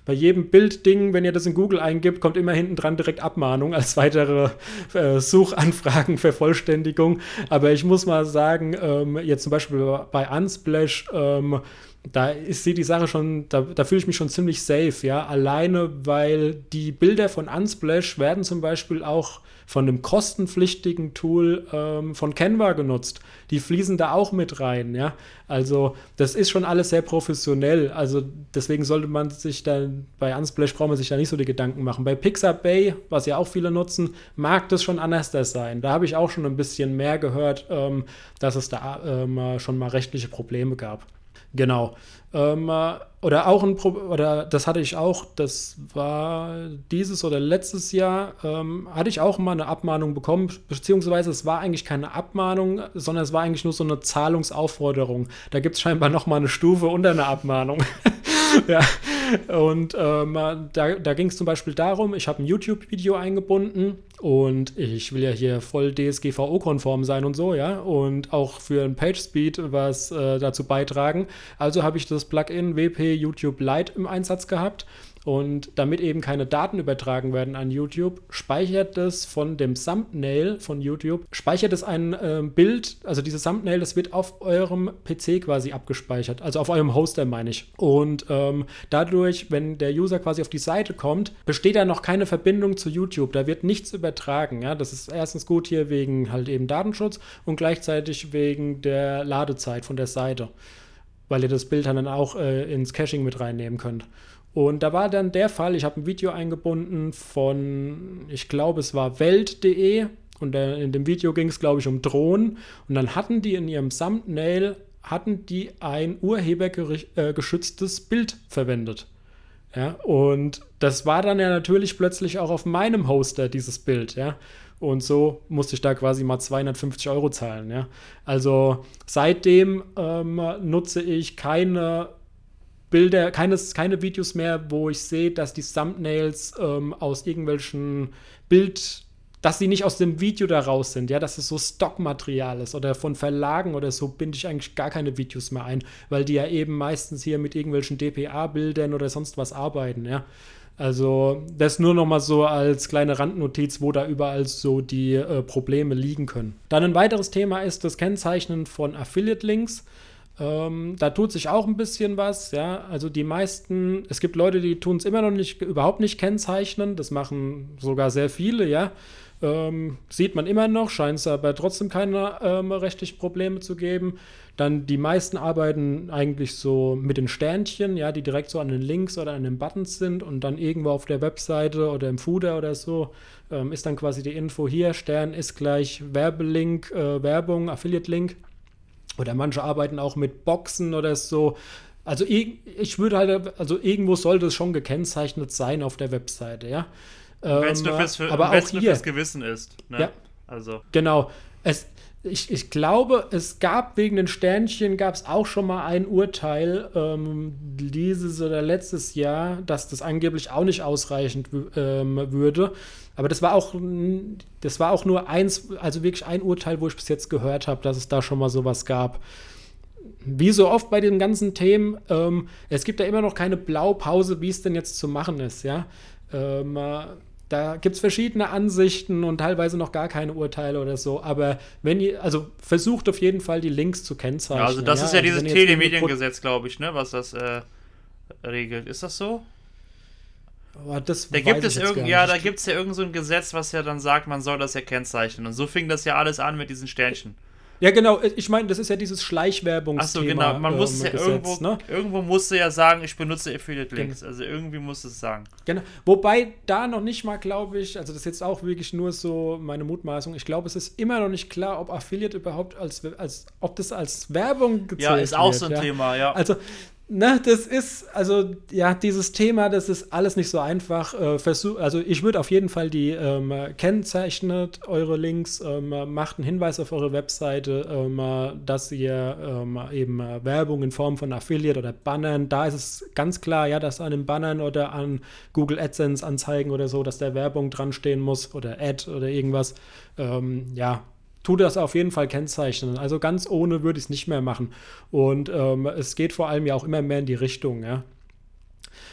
bei jedem Bildding, wenn ihr das in Google eingibt, kommt immer hinten dran direkt Abmahnung als weitere äh, Suchanfragenvervollständigung. Aber ich muss mal sagen, ähm, jetzt zum Beispiel bei Unsplash, ähm, da ist, die Sache schon, da, da fühle ich mich schon ziemlich safe, ja. Alleine, weil die Bilder von Unsplash werden zum Beispiel auch von einem kostenpflichtigen Tool ähm, von Canva genutzt. Die fließen da auch mit rein, ja. Also das ist schon alles sehr professionell. Also deswegen sollte man sich dann, bei Unsplash braucht man sich da nicht so die Gedanken machen. Bei Pixabay, was ja auch viele nutzen, mag das schon anders sein. Da habe ich auch schon ein bisschen mehr gehört, ähm, dass es da ähm, schon mal rechtliche Probleme gab. Genau. Ähm, äh, oder auch ein Pro oder das hatte ich auch, das war dieses oder letztes Jahr, ähm, hatte ich auch mal eine Abmahnung bekommen, beziehungsweise es war eigentlich keine Abmahnung, sondern es war eigentlich nur so eine Zahlungsaufforderung. Da gibt es scheinbar noch mal eine Stufe unter einer Abmahnung. ja. Und ähm, da, da ging es zum Beispiel darum, ich habe ein YouTube-Video eingebunden und ich will ja hier voll DSGVO-konform sein und so, ja, und auch für ein PageSpeed was äh, dazu beitragen. Also habe ich das Plugin WP YouTube Lite im Einsatz gehabt und damit eben keine Daten übertragen werden an YouTube, speichert es von dem Thumbnail von YouTube, speichert es ein äh, Bild, also dieses Thumbnail, das wird auf eurem PC quasi abgespeichert, also auf eurem Hoster meine ich. Und ähm, dadurch, wenn der User quasi auf die Seite kommt, besteht da noch keine Verbindung zu YouTube. Da wird nichts übertragen. Ja? Das ist erstens gut hier wegen halt eben Datenschutz und gleichzeitig wegen der Ladezeit von der Seite, weil ihr das Bild dann auch äh, ins Caching mit reinnehmen könnt. Und da war dann der Fall, ich habe ein Video eingebunden von, ich glaube, es war Welt.de und in dem Video ging es, glaube ich, um Drohnen. Und dann hatten die in ihrem Thumbnail, hatten die ein urhebergeschütztes Bild verwendet. Ja, und das war dann ja natürlich plötzlich auch auf meinem Hoster, dieses Bild, ja. Und so musste ich da quasi mal 250 Euro zahlen, ja. Also seitdem ähm, nutze ich keine Bilder, keines, keine Videos mehr, wo ich sehe, dass die Thumbnails ähm, aus irgendwelchen Bild, dass sie nicht aus dem Video da raus sind, ja, dass es so Stockmaterial ist oder von Verlagen oder so binde ich eigentlich gar keine Videos mehr ein, weil die ja eben meistens hier mit irgendwelchen DPA-Bildern oder sonst was arbeiten, ja. Also das nur noch mal so als kleine Randnotiz, wo da überall so die äh, Probleme liegen können. Dann ein weiteres Thema ist das Kennzeichnen von Affiliate-Links. Ähm, da tut sich auch ein bisschen was, ja. Also die meisten, es gibt Leute, die tun es immer noch nicht, überhaupt nicht kennzeichnen. Das machen sogar sehr viele, ja. Ähm, sieht man immer noch, scheint es aber trotzdem keine ähm, rechtlichen Probleme zu geben. Dann die meisten arbeiten eigentlich so mit den Sternchen, ja, die direkt so an den Links oder an den Buttons sind und dann irgendwo auf der Webseite oder im Footer oder so ähm, ist dann quasi die Info hier, Stern ist gleich Werbelink, äh, Werbung, Affiliate-Link. Oder manche arbeiten auch mit Boxen oder so. Also ich würde halt, also irgendwo sollte es schon gekennzeichnet sein auf der Webseite, ja. Wenn es nur, fürs, für, aber auch hier, fürs Gewissen ist. Ne? Ja, also. Genau. Es, ich, ich glaube, es gab wegen den Sternchen gab es auch schon mal ein Urteil ähm, dieses oder letztes Jahr, dass das angeblich auch nicht ausreichend ähm, würde. Aber das war auch, das war auch nur eins, also wirklich ein Urteil, wo ich bis jetzt gehört habe, dass es da schon mal sowas gab. Wie so oft bei den ganzen Themen, ähm, es gibt ja immer noch keine Blaupause, wie es denn jetzt zu machen ist, ja. Ähm, äh, da gibt es verschiedene Ansichten und teilweise noch gar keine Urteile oder so. Aber wenn ihr, also versucht auf jeden Fall die Links zu kennzeichnen. Ja, also das ja? ist ja also dieses Telemediengesetz, glaube ich, ne, was das äh, regelt. Ist das so? Aber das da gibt es irgend, ja, da gibt es ja irgend so ein Gesetz, was ja dann sagt, man soll das ja kennzeichnen. Und so fing das ja alles an mit diesen Sternchen. Ja, genau. Ich meine, das ist ja dieses Schleichwerbungsthema. Achso, genau. Man ähm, muss ja Gesetz, irgendwo, ne? irgendwo musste ja sagen, ich benutze Affiliate Links. Genau. Also irgendwie muss es sagen. Genau. Wobei da noch nicht mal, glaube ich, also das ist jetzt auch wirklich nur so meine Mutmaßung. Ich glaube, es ist immer noch nicht klar, ob Affiliate überhaupt als, als ob das als Werbung gezählt wird. Ja, ist auch wird, so ein ja. Thema, ja. Also Ne, das ist, also ja, dieses Thema, das ist alles nicht so einfach. Äh, versuch, also ich würde auf jeden Fall die ähm, kennzeichnet eure Links, ähm, macht einen Hinweis auf eure Webseite, ähm, dass ihr ähm, eben Werbung in Form von Affiliate oder Bannern, da ist es ganz klar, ja, dass an den Bannern oder an Google AdSense Anzeigen oder so, dass da Werbung dran stehen muss oder Ad oder irgendwas. Ähm, ja, tu das auf jeden Fall kennzeichnen. Also ganz ohne würde ich es nicht mehr machen. Und ähm, es geht vor allem ja auch immer mehr in die Richtung, ja.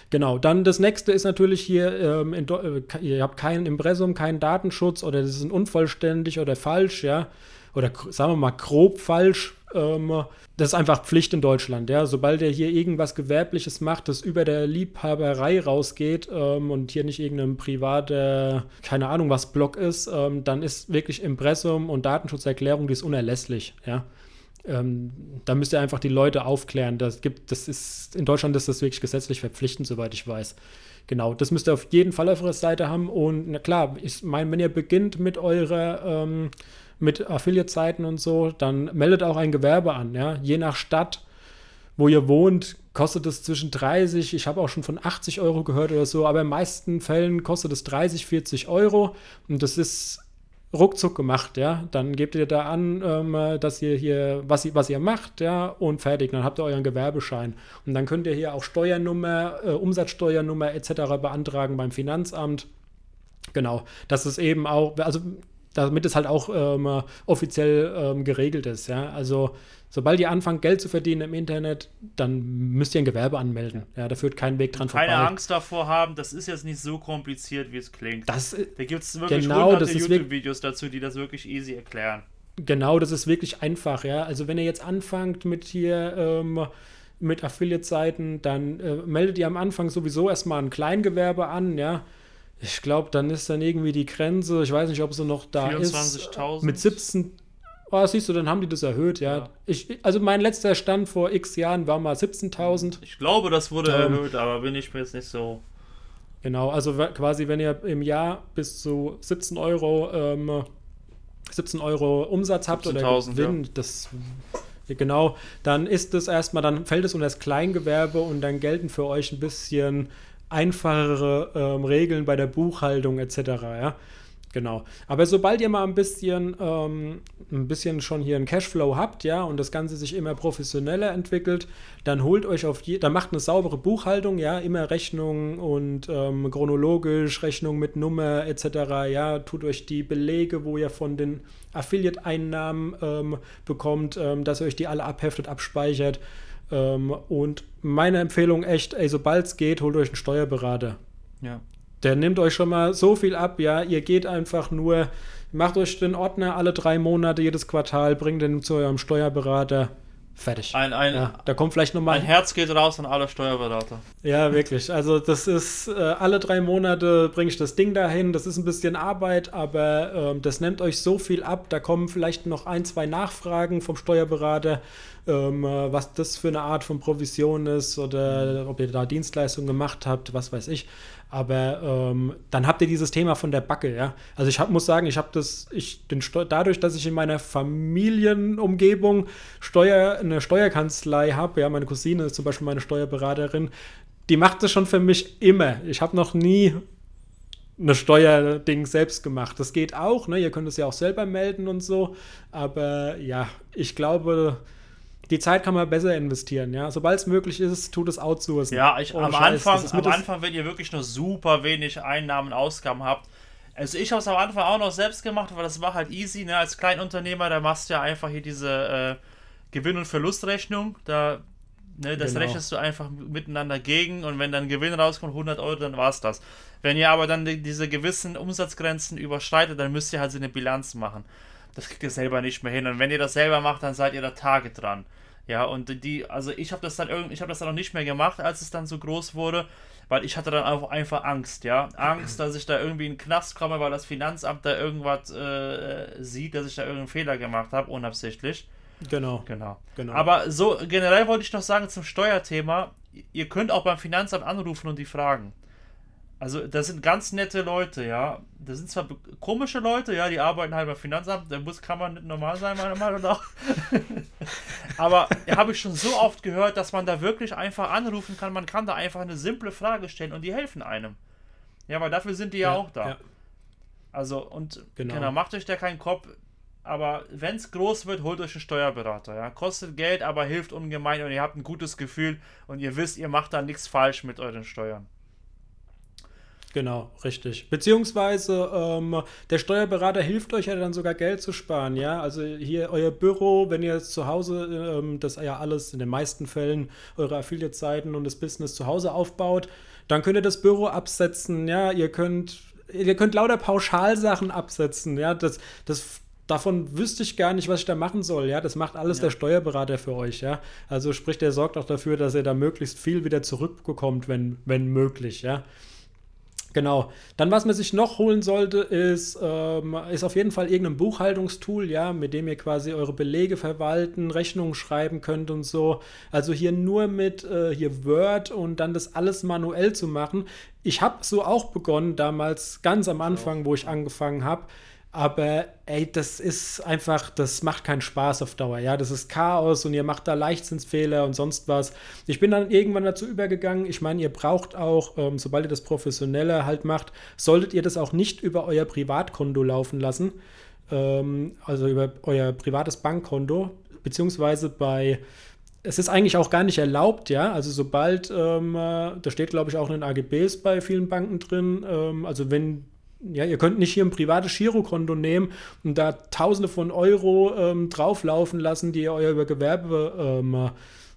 Genau, dann das nächste ist natürlich hier, ähm, in, äh, ihr habt kein Impressum, keinen Datenschutz oder das ist unvollständig oder falsch, ja, oder sagen wir mal grob falsch. Ähm, das ist einfach Pflicht in Deutschland, ja. Sobald er hier irgendwas Gewerbliches macht, das über der Liebhaberei rausgeht ähm, und hier nicht irgendein privater, keine Ahnung was Block ist, ähm, dann ist wirklich Impressum und Datenschutzerklärung, die ist unerlässlich, ja. Ähm, da müsst ihr einfach die Leute aufklären. Das gibt, das ist, in Deutschland ist das wirklich gesetzlich verpflichtend, soweit ich weiß. Genau, das müsst ihr auf jeden Fall auf eurer Seite haben. Und na klar, ich meine, wenn ihr beginnt mit eurer, ähm, mit Affiliate-Seiten und so, dann meldet auch ein Gewerbe an. Ja? Je nach Stadt, wo ihr wohnt, kostet es zwischen 30, ich habe auch schon von 80 Euro gehört oder so, aber in meisten Fällen kostet es 30, 40 Euro. Und das ist ruckzuck gemacht, ja. Dann gebt ihr da an, ähm, dass ihr hier, was ihr, was ihr macht, ja, und fertig. Dann habt ihr euren Gewerbeschein. Und dann könnt ihr hier auch Steuernummer, äh, Umsatzsteuernummer etc. beantragen beim Finanzamt. Genau. Das ist eben auch, also damit es halt auch ähm, offiziell ähm, geregelt ist, ja. Also sobald ihr anfangt, Geld zu verdienen im Internet, dann müsst ihr ein Gewerbe anmelden. Ja, da führt kein Weg dran Keine vorbei. Keine Angst davor haben, das ist jetzt nicht so kompliziert, wie es klingt. Das, da gibt es wirklich genau, hunderte YouTube-Videos dazu, die das wirklich easy erklären. Genau, das ist wirklich einfach, ja. Also wenn ihr jetzt anfangt mit hier ähm, mit Affiliate-Seiten, dann äh, meldet ihr am Anfang sowieso erstmal ein Kleingewerbe an, ja. Ich glaube, dann ist dann irgendwie die Grenze, ich weiß nicht, ob sie noch da 24 ist. Mit 17, Oh, siehst du, dann haben die das erhöht, ja. ja. Ich, also mein letzter Stand vor x Jahren war mal 17.000. Ich glaube, das wurde ähm, erhöht, aber bin ich mir jetzt nicht so. Genau, also quasi, wenn ihr im Jahr bis zu 17 Euro, ähm, 17 Euro Umsatz habt oder Gewinn, ja. das genau, dann ist es erstmal, dann fällt es unter das Kleingewerbe und dann gelten für euch ein bisschen einfachere ähm, Regeln bei der Buchhaltung etc. Ja? Genau. Aber sobald ihr mal ein bisschen, ähm, ein bisschen schon hier einen Cashflow habt, ja, und das Ganze sich immer professioneller entwickelt, dann holt euch auf je, dann macht eine saubere Buchhaltung, ja, immer Rechnungen und ähm, chronologisch, Rechnung mit Nummer etc., ja, tut euch die Belege, wo ihr von den Affiliate-Einnahmen ähm, bekommt, ähm, dass ihr euch die alle abheftet, abspeichert. Ähm, und meine Empfehlung echt, ey, sobald es geht, holt euch einen Steuerberater. Ja. Der nimmt euch schon mal so viel ab, ja. Ihr geht einfach nur, macht euch den Ordner alle drei Monate, jedes Quartal, bringt den zu eurem Steuerberater. Fertig. Ein, ein, ja, da kommt vielleicht nochmal. Ein Herz geht raus an alle Steuerberater. Ja, wirklich. Also, das ist äh, alle drei Monate bringe ich das Ding dahin. Das ist ein bisschen Arbeit, aber äh, das nimmt euch so viel ab. Da kommen vielleicht noch ein, zwei Nachfragen vom Steuerberater, ähm, äh, was das für eine Art von Provision ist oder ob ihr da Dienstleistungen gemacht habt, was weiß ich. Aber ähm, dann habt ihr dieses Thema von der Backe, ja. Also ich hab, muss sagen, ich habe das, ich den dadurch, dass ich in meiner Familienumgebung Steuer, eine Steuerkanzlei habe, ja, meine Cousine ist zum Beispiel meine Steuerberaterin, die macht das schon für mich immer. Ich habe noch nie eine Steuerding selbst gemacht. Das geht auch, ne? Ihr könnt es ja auch selber melden und so. Aber ja, ich glaube, die Zeit kann man besser investieren, ja. Sobald es möglich ist, tut es outsourcen. Ja, ich, am, Scheiß, Anfang, am Anfang, wenn ihr wirklich nur super wenig Einnahmen, Ausgaben habt, also ich habe es am Anfang auch noch selbst gemacht, weil das war halt easy, ne? Als Kleinunternehmer, da machst du ja einfach hier diese äh, Gewinn- und Verlustrechnung, da, ne, das genau. rechnest du einfach miteinander gegen und wenn dann Gewinn rauskommt, 100 Euro, dann war es das. Wenn ihr aber dann die, diese gewissen Umsatzgrenzen überschreitet, dann müsst ihr halt so eine Bilanz machen. Das kriegt ihr selber nicht mehr hin und wenn ihr das selber macht, dann seid ihr da Tage dran. Ja, und die, also ich habe das dann irgendwie, ich habe das dann noch nicht mehr gemacht, als es dann so groß wurde, weil ich hatte dann auch einfach Angst, ja. Angst, dass ich da irgendwie in den Knast komme, weil das Finanzamt da irgendwas äh, sieht, dass ich da irgendeinen Fehler gemacht habe, unabsichtlich. Genau. Genau. genau. Aber so generell wollte ich noch sagen zum Steuerthema, ihr könnt auch beim Finanzamt anrufen und die fragen. Also, das sind ganz nette Leute, ja. Das sind zwar komische Leute, ja, die arbeiten halt beim Finanzamt, der muss, kann man nicht normal sein, meiner Meinung nach. Aber habe ich schon so oft gehört, dass man da wirklich einfach anrufen kann. Man kann da einfach eine simple Frage stellen und die helfen einem. Ja, weil dafür sind die ja, ja auch da. Ja. Also, und genau. genau, macht euch da keinen Kopf. Aber wenn es groß wird, holt euch einen Steuerberater. Ja? Kostet Geld, aber hilft ungemein und ihr habt ein gutes Gefühl und ihr wisst, ihr macht da nichts falsch mit euren Steuern. Genau, richtig. Beziehungsweise ähm, der Steuerberater hilft euch ja dann sogar Geld zu sparen, ja. Also hier euer Büro, wenn ihr zu Hause ähm, das ja alles in den meisten Fällen eure Affiliate-Seiten und das Business zu Hause aufbaut, dann könnt ihr das Büro absetzen, ja. Ihr könnt ihr könnt lauter Pauschalsachen absetzen, ja. Das, das davon wüsste ich gar nicht, was ich da machen soll. Ja, das macht alles ja. der Steuerberater für euch. Ja, also sprich, der sorgt auch dafür, dass ihr da möglichst viel wieder zurückbekommt, wenn, wenn möglich. Ja, Genau. Dann, was man sich noch holen sollte, ist, ähm, ist auf jeden Fall irgendein Buchhaltungstool, ja, mit dem ihr quasi eure Belege verwalten, Rechnungen schreiben könnt und so. Also hier nur mit äh, hier Word und dann das alles manuell zu machen. Ich habe so auch begonnen damals, ganz am Anfang, wo ich angefangen habe. Aber ey, das ist einfach, das macht keinen Spaß auf Dauer. Ja, das ist Chaos und ihr macht da Leichtsinnsfehler und sonst was. Ich bin dann irgendwann dazu übergegangen. Ich meine, ihr braucht auch, ähm, sobald ihr das professioneller halt macht, solltet ihr das auch nicht über euer Privatkonto laufen lassen. Ähm, also über euer privates Bankkonto, beziehungsweise bei es ist eigentlich auch gar nicht erlaubt, ja. Also sobald, ähm, äh, da steht, glaube ich, auch in den AGBs bei vielen Banken drin, ähm, also wenn ja, ihr könnt nicht hier ein privates Girokonto nehmen und da Tausende von Euro ähm, drauflaufen lassen, die ihr euer Gewerbe ähm,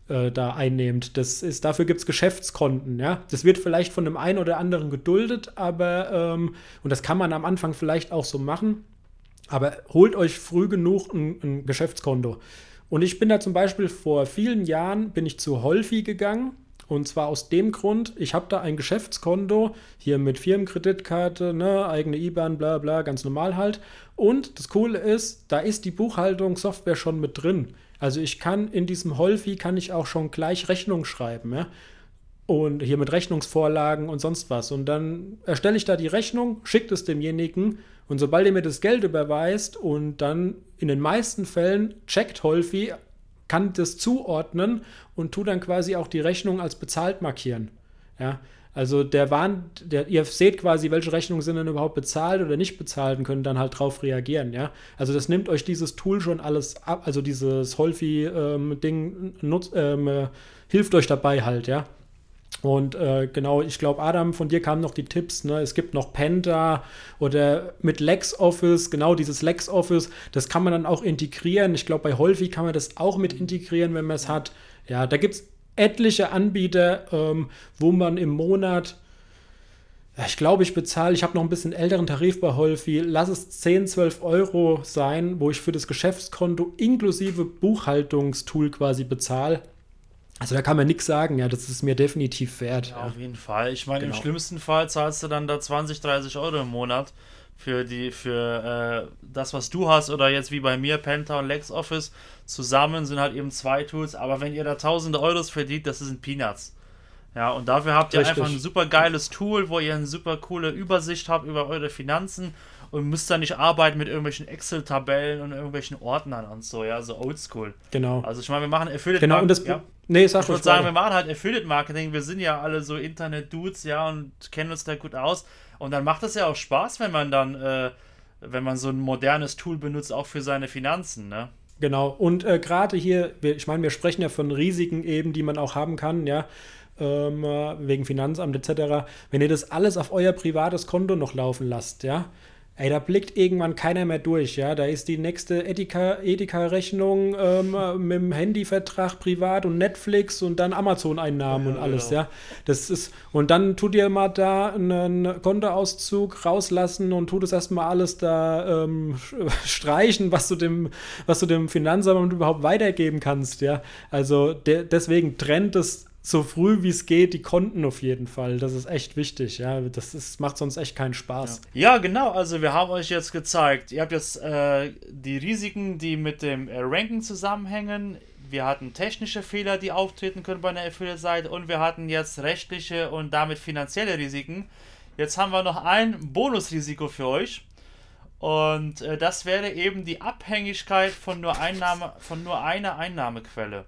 äh, da einnehmt. Das ist, dafür gibt es Geschäftskonten, ja. Das wird vielleicht von dem einen oder anderen geduldet, aber, ähm, und das kann man am Anfang vielleicht auch so machen, aber holt euch früh genug ein, ein Geschäftskonto. Und ich bin da zum Beispiel vor vielen Jahren, bin ich zu Holfi gegangen und zwar aus dem Grund, ich habe da ein Geschäftskonto, hier mit Firmenkreditkarte, ne, eigene IBAN, bla bla, ganz normal halt. Und das Coole ist, da ist die Buchhaltungssoftware schon mit drin. Also ich kann in diesem Holfi kann ich auch schon gleich Rechnung schreiben, ja. Und hier mit Rechnungsvorlagen und sonst was. Und dann erstelle ich da die Rechnung, schickt es demjenigen und sobald er mir das Geld überweist und dann in den meisten Fällen checkt Holfi, kann das zuordnen und tut dann quasi auch die Rechnung als bezahlt markieren. Ja, also der Warn, der, ihr seht quasi, welche Rechnungen sind denn überhaupt bezahlt oder nicht bezahlt und könnt dann halt drauf reagieren, ja. Also das nimmt euch dieses Tool schon alles ab, also dieses Holfi-Ding ähm, ähm, hilft euch dabei halt, ja. Und äh, genau, ich glaube, Adam, von dir kamen noch die Tipps. Ne? Es gibt noch Penta oder mit LexOffice, genau dieses LexOffice, das kann man dann auch integrieren. Ich glaube, bei Holfi kann man das auch mit integrieren, wenn man es hat. Ja, da gibt es etliche Anbieter, ähm, wo man im Monat, ich glaube, ich bezahle, ich habe noch ein bisschen älteren Tarif bei Holfi, lass es 10, 12 Euro sein, wo ich für das Geschäftskonto inklusive Buchhaltungstool quasi bezahle. Also da kann man nichts sagen, ja, das ist mir definitiv wert. Ja, ja. Auf jeden Fall. Ich meine, genau. im schlimmsten Fall zahlst du dann da 20, 30 Euro im Monat für die, für äh, das, was du hast, oder jetzt wie bei mir, Penta und LexOffice, zusammen sind halt eben zwei Tools, aber wenn ihr da tausende Euros verdient, das sind Peanuts. Ja, und dafür habt ihr Richtig. einfach ein super geiles Tool, wo ihr eine super coole Übersicht habt über eure Finanzen und müsst dann nicht arbeiten mit irgendwelchen Excel-Tabellen und irgendwelchen Ordnern und so, ja, so oldschool. Genau. Also ich meine, wir machen Affiliate Genau, und das ja. Nee, sag ich würde sagen, wir machen halt Affiliate Marketing, wir sind ja alle so Internet-Dudes, ja, und kennen uns da gut aus. Und dann macht es ja auch Spaß, wenn man dann, äh, wenn man so ein modernes Tool benutzt, auch für seine Finanzen, ne? Genau, und äh, gerade hier, ich meine, wir sprechen ja von Risiken eben, die man auch haben kann, ja ähm, wegen Finanzamt etc. Wenn ihr das alles auf euer privates Konto noch laufen lasst, ja, Ey, da blickt irgendwann keiner mehr durch, ja. Da ist die nächste Edeka-Rechnung ähm, mit dem Handyvertrag privat und Netflix und dann Amazon-Einnahmen ja, und alles, genau. ja. Das ist, und dann tut ihr mal da einen Kontoauszug rauslassen und tut es erstmal alles da ähm, streichen, was du dem, was du dem Finanzamt überhaupt weitergeben kannst, ja. Also de deswegen trennt es so früh wie es geht die Konten auf jeden Fall. Das ist echt wichtig, ja. Das ist, macht sonst echt keinen Spaß. Ja. ja genau. Also wir haben euch jetzt gezeigt, ihr habt jetzt äh, die Risiken, die mit dem äh, Ranking zusammenhängen. Wir hatten technische Fehler, die auftreten können bei einer Affiliate-Seite und wir hatten jetzt rechtliche und damit finanzielle Risiken. Jetzt haben wir noch ein Bonusrisiko für euch. Und äh, das wäre eben die Abhängigkeit von nur, Einnahme, von nur einer Einnahmequelle.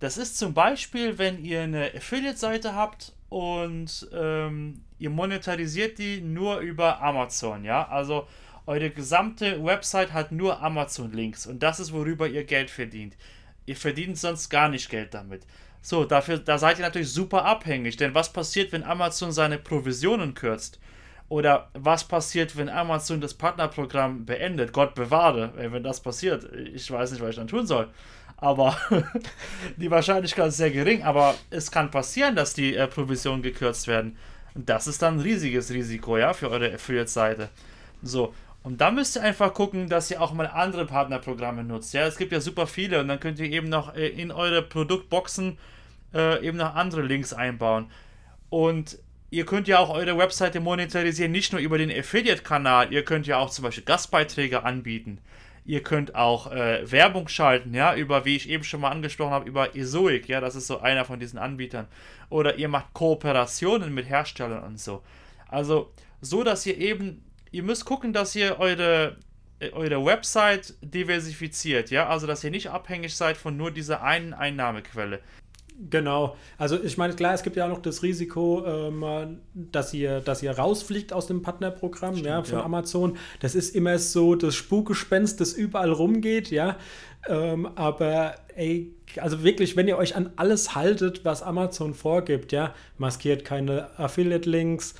Das ist zum Beispiel, wenn ihr eine Affiliate-Seite habt und ähm, ihr monetarisiert die nur über Amazon, ja. Also eure gesamte Website hat nur Amazon-Links und das ist, worüber ihr Geld verdient. Ihr verdient sonst gar nicht Geld damit. So, dafür, da seid ihr natürlich super abhängig. Denn was passiert, wenn Amazon seine Provisionen kürzt? Oder was passiert, wenn Amazon das Partnerprogramm beendet? Gott bewahre, wenn das passiert. Ich weiß nicht, was ich dann tun soll. Aber die Wahrscheinlichkeit ist sehr gering. Aber es kann passieren, dass die äh, Provisionen gekürzt werden. Und das ist dann ein riesiges Risiko, ja, für eure Affiliate-Seite. So, und da müsst ihr einfach gucken, dass ihr auch mal andere Partnerprogramme nutzt. Ja, es gibt ja super viele und dann könnt ihr eben noch äh, in eure Produktboxen äh, eben noch andere Links einbauen. Und ihr könnt ja auch eure Webseite monetarisieren, nicht nur über den Affiliate-Kanal, ihr könnt ja auch zum Beispiel Gastbeiträge anbieten. Ihr könnt auch äh, Werbung schalten, ja, über, wie ich eben schon mal angesprochen habe, über Esoic, ja, das ist so einer von diesen Anbietern. Oder ihr macht Kooperationen mit Herstellern und so. Also, so dass ihr eben ihr müsst gucken, dass ihr eure, äh, eure Website diversifiziert, ja, also dass ihr nicht abhängig seid von nur dieser einen Einnahmequelle. Genau. Also ich meine, klar, es gibt ja auch noch das Risiko, ähm, dass, ihr, dass ihr rausfliegt aus dem Partnerprogramm Stimmt, ja, von ja. Amazon. Das ist immer so das Spukgespenst, das überall rumgeht, ja. Ähm, aber ey, also wirklich, wenn ihr euch an alles haltet, was Amazon vorgibt, ja, maskiert keine Affiliate-Links,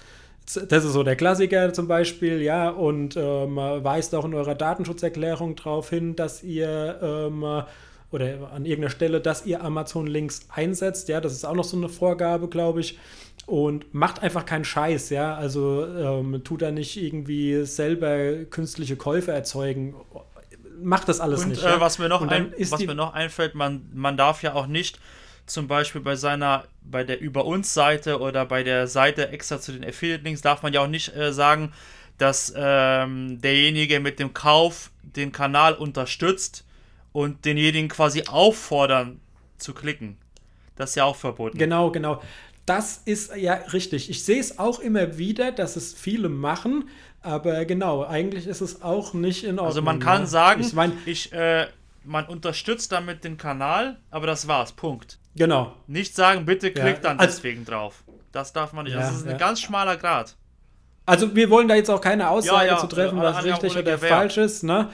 das ist so der Klassiker zum Beispiel, ja, und ähm, weist auch in eurer Datenschutzerklärung darauf hin, dass ihr ähm, oder an irgendeiner Stelle, dass ihr Amazon-Links einsetzt, ja, das ist auch noch so eine Vorgabe, glaube ich. Und macht einfach keinen Scheiß, ja. Also ähm, tut da nicht irgendwie selber künstliche Käufe erzeugen. Macht das alles und, nicht. Äh, ja? Was, mir noch, ein, was mir noch einfällt, man, man darf ja auch nicht zum Beispiel bei seiner, bei der Über uns Seite oder bei der Seite extra zu den Affiliate-Links darf man ja auch nicht äh, sagen, dass ähm, derjenige mit dem Kauf den Kanal unterstützt und denjenigen quasi auffordern zu klicken. Das ist ja auch verboten. Genau, genau. Das ist ja richtig. Ich sehe es auch immer wieder, dass es viele machen, aber genau, eigentlich ist es auch nicht in Ordnung. Also man kann sagen, ich, mein, ich äh, man unterstützt damit den Kanal, aber das war's. Punkt. Genau. Nicht sagen, bitte klickt ja, dann also, deswegen drauf. Das darf man nicht. Ja, das ist ein ja. ganz schmaler Grad. Also wir wollen da jetzt auch keine Aussage zu treffen, was richtig oder falsch ist. Ne?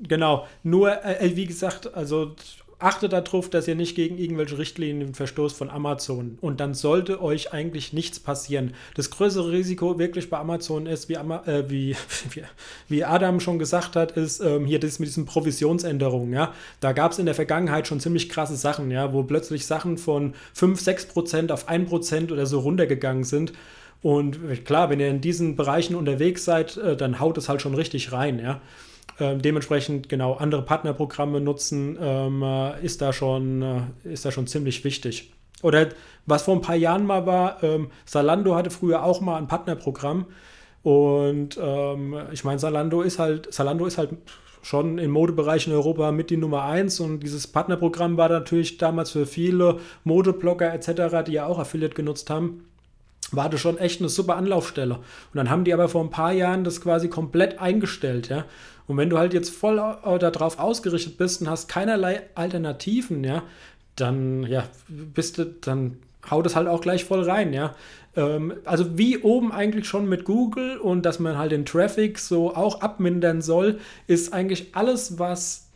Genau. Nur, äh, wie gesagt, also achtet darauf, dass ihr nicht gegen irgendwelche Richtlinien verstoßt von Amazon. Und dann sollte euch eigentlich nichts passieren. Das größere Risiko wirklich bei Amazon ist, wie, Ama äh, wie, wie, Adam schon gesagt hat, ist ähm, hier das mit diesen Provisionsänderungen. Ja? Da gab es in der Vergangenheit schon ziemlich krasse Sachen, ja, wo plötzlich Sachen von 5, 6 Prozent auf 1 Prozent oder so runtergegangen sind. Und klar, wenn ihr in diesen Bereichen unterwegs seid, äh, dann haut es halt schon richtig rein, ja. Ähm, dementsprechend genau andere Partnerprogramme nutzen, ähm, äh, ist, da schon, äh, ist da schon ziemlich wichtig. Oder was vor ein paar Jahren mal war, ähm, Salando hatte früher auch mal ein Partnerprogramm. Und ähm, ich meine, Salando ist halt, Salando ist halt schon im Modebereich in Europa mit die Nummer 1 und dieses Partnerprogramm war natürlich damals für viele Modeblogger etc., die ja auch Affiliate genutzt haben, war das schon echt eine super Anlaufstelle. Und dann haben die aber vor ein paar Jahren das quasi komplett eingestellt, ja. Und wenn du halt jetzt voll darauf ausgerichtet bist und hast keinerlei Alternativen, ja, dann, ja, bist du, dann haut es halt auch gleich voll rein, ja. Ähm, also wie oben eigentlich schon mit Google und dass man halt den Traffic so auch abmindern soll, ist eigentlich alles, was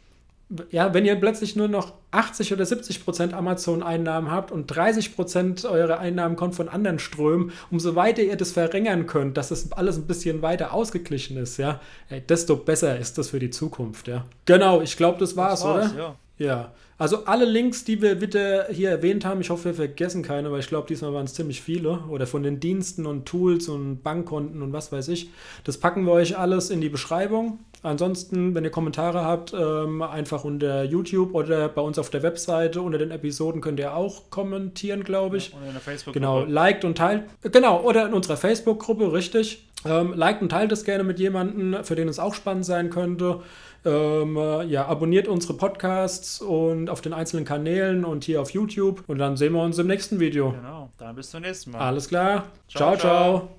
ja, wenn ihr plötzlich nur noch 80 oder 70 Prozent Amazon-Einnahmen habt und 30 Prozent eurer Einnahmen kommt von anderen Strömen, umso weiter ihr das verringern könnt, dass das alles ein bisschen weiter ausgeglichen ist, ja, desto besser ist das für die Zukunft, ja. Genau, ich glaube, das war's, das war's, oder? Ja. Ja. Also alle Links, die wir bitte hier erwähnt haben, ich hoffe, wir vergessen keine, weil ich glaube, diesmal waren es ziemlich viele. Oder von den Diensten und Tools und Bankkonten und was weiß ich. Das packen wir euch alles in die Beschreibung. Ansonsten, wenn ihr Kommentare habt, ähm, einfach unter YouTube oder bei uns auf der Webseite unter den Episoden könnt ihr auch kommentieren, glaube ich. Ja, oder in der Facebook-Gruppe. Genau, liked und teilt. Genau, oder in unserer Facebook-Gruppe, richtig. Ähm, liked und teilt es gerne mit jemandem, für den es auch spannend sein könnte. Ähm, äh, ja, abonniert unsere Podcasts und auf den einzelnen Kanälen und hier auf YouTube. Und dann sehen wir uns im nächsten Video. Genau, dann bis zum nächsten Mal. Alles klar. ciao. ciao. ciao.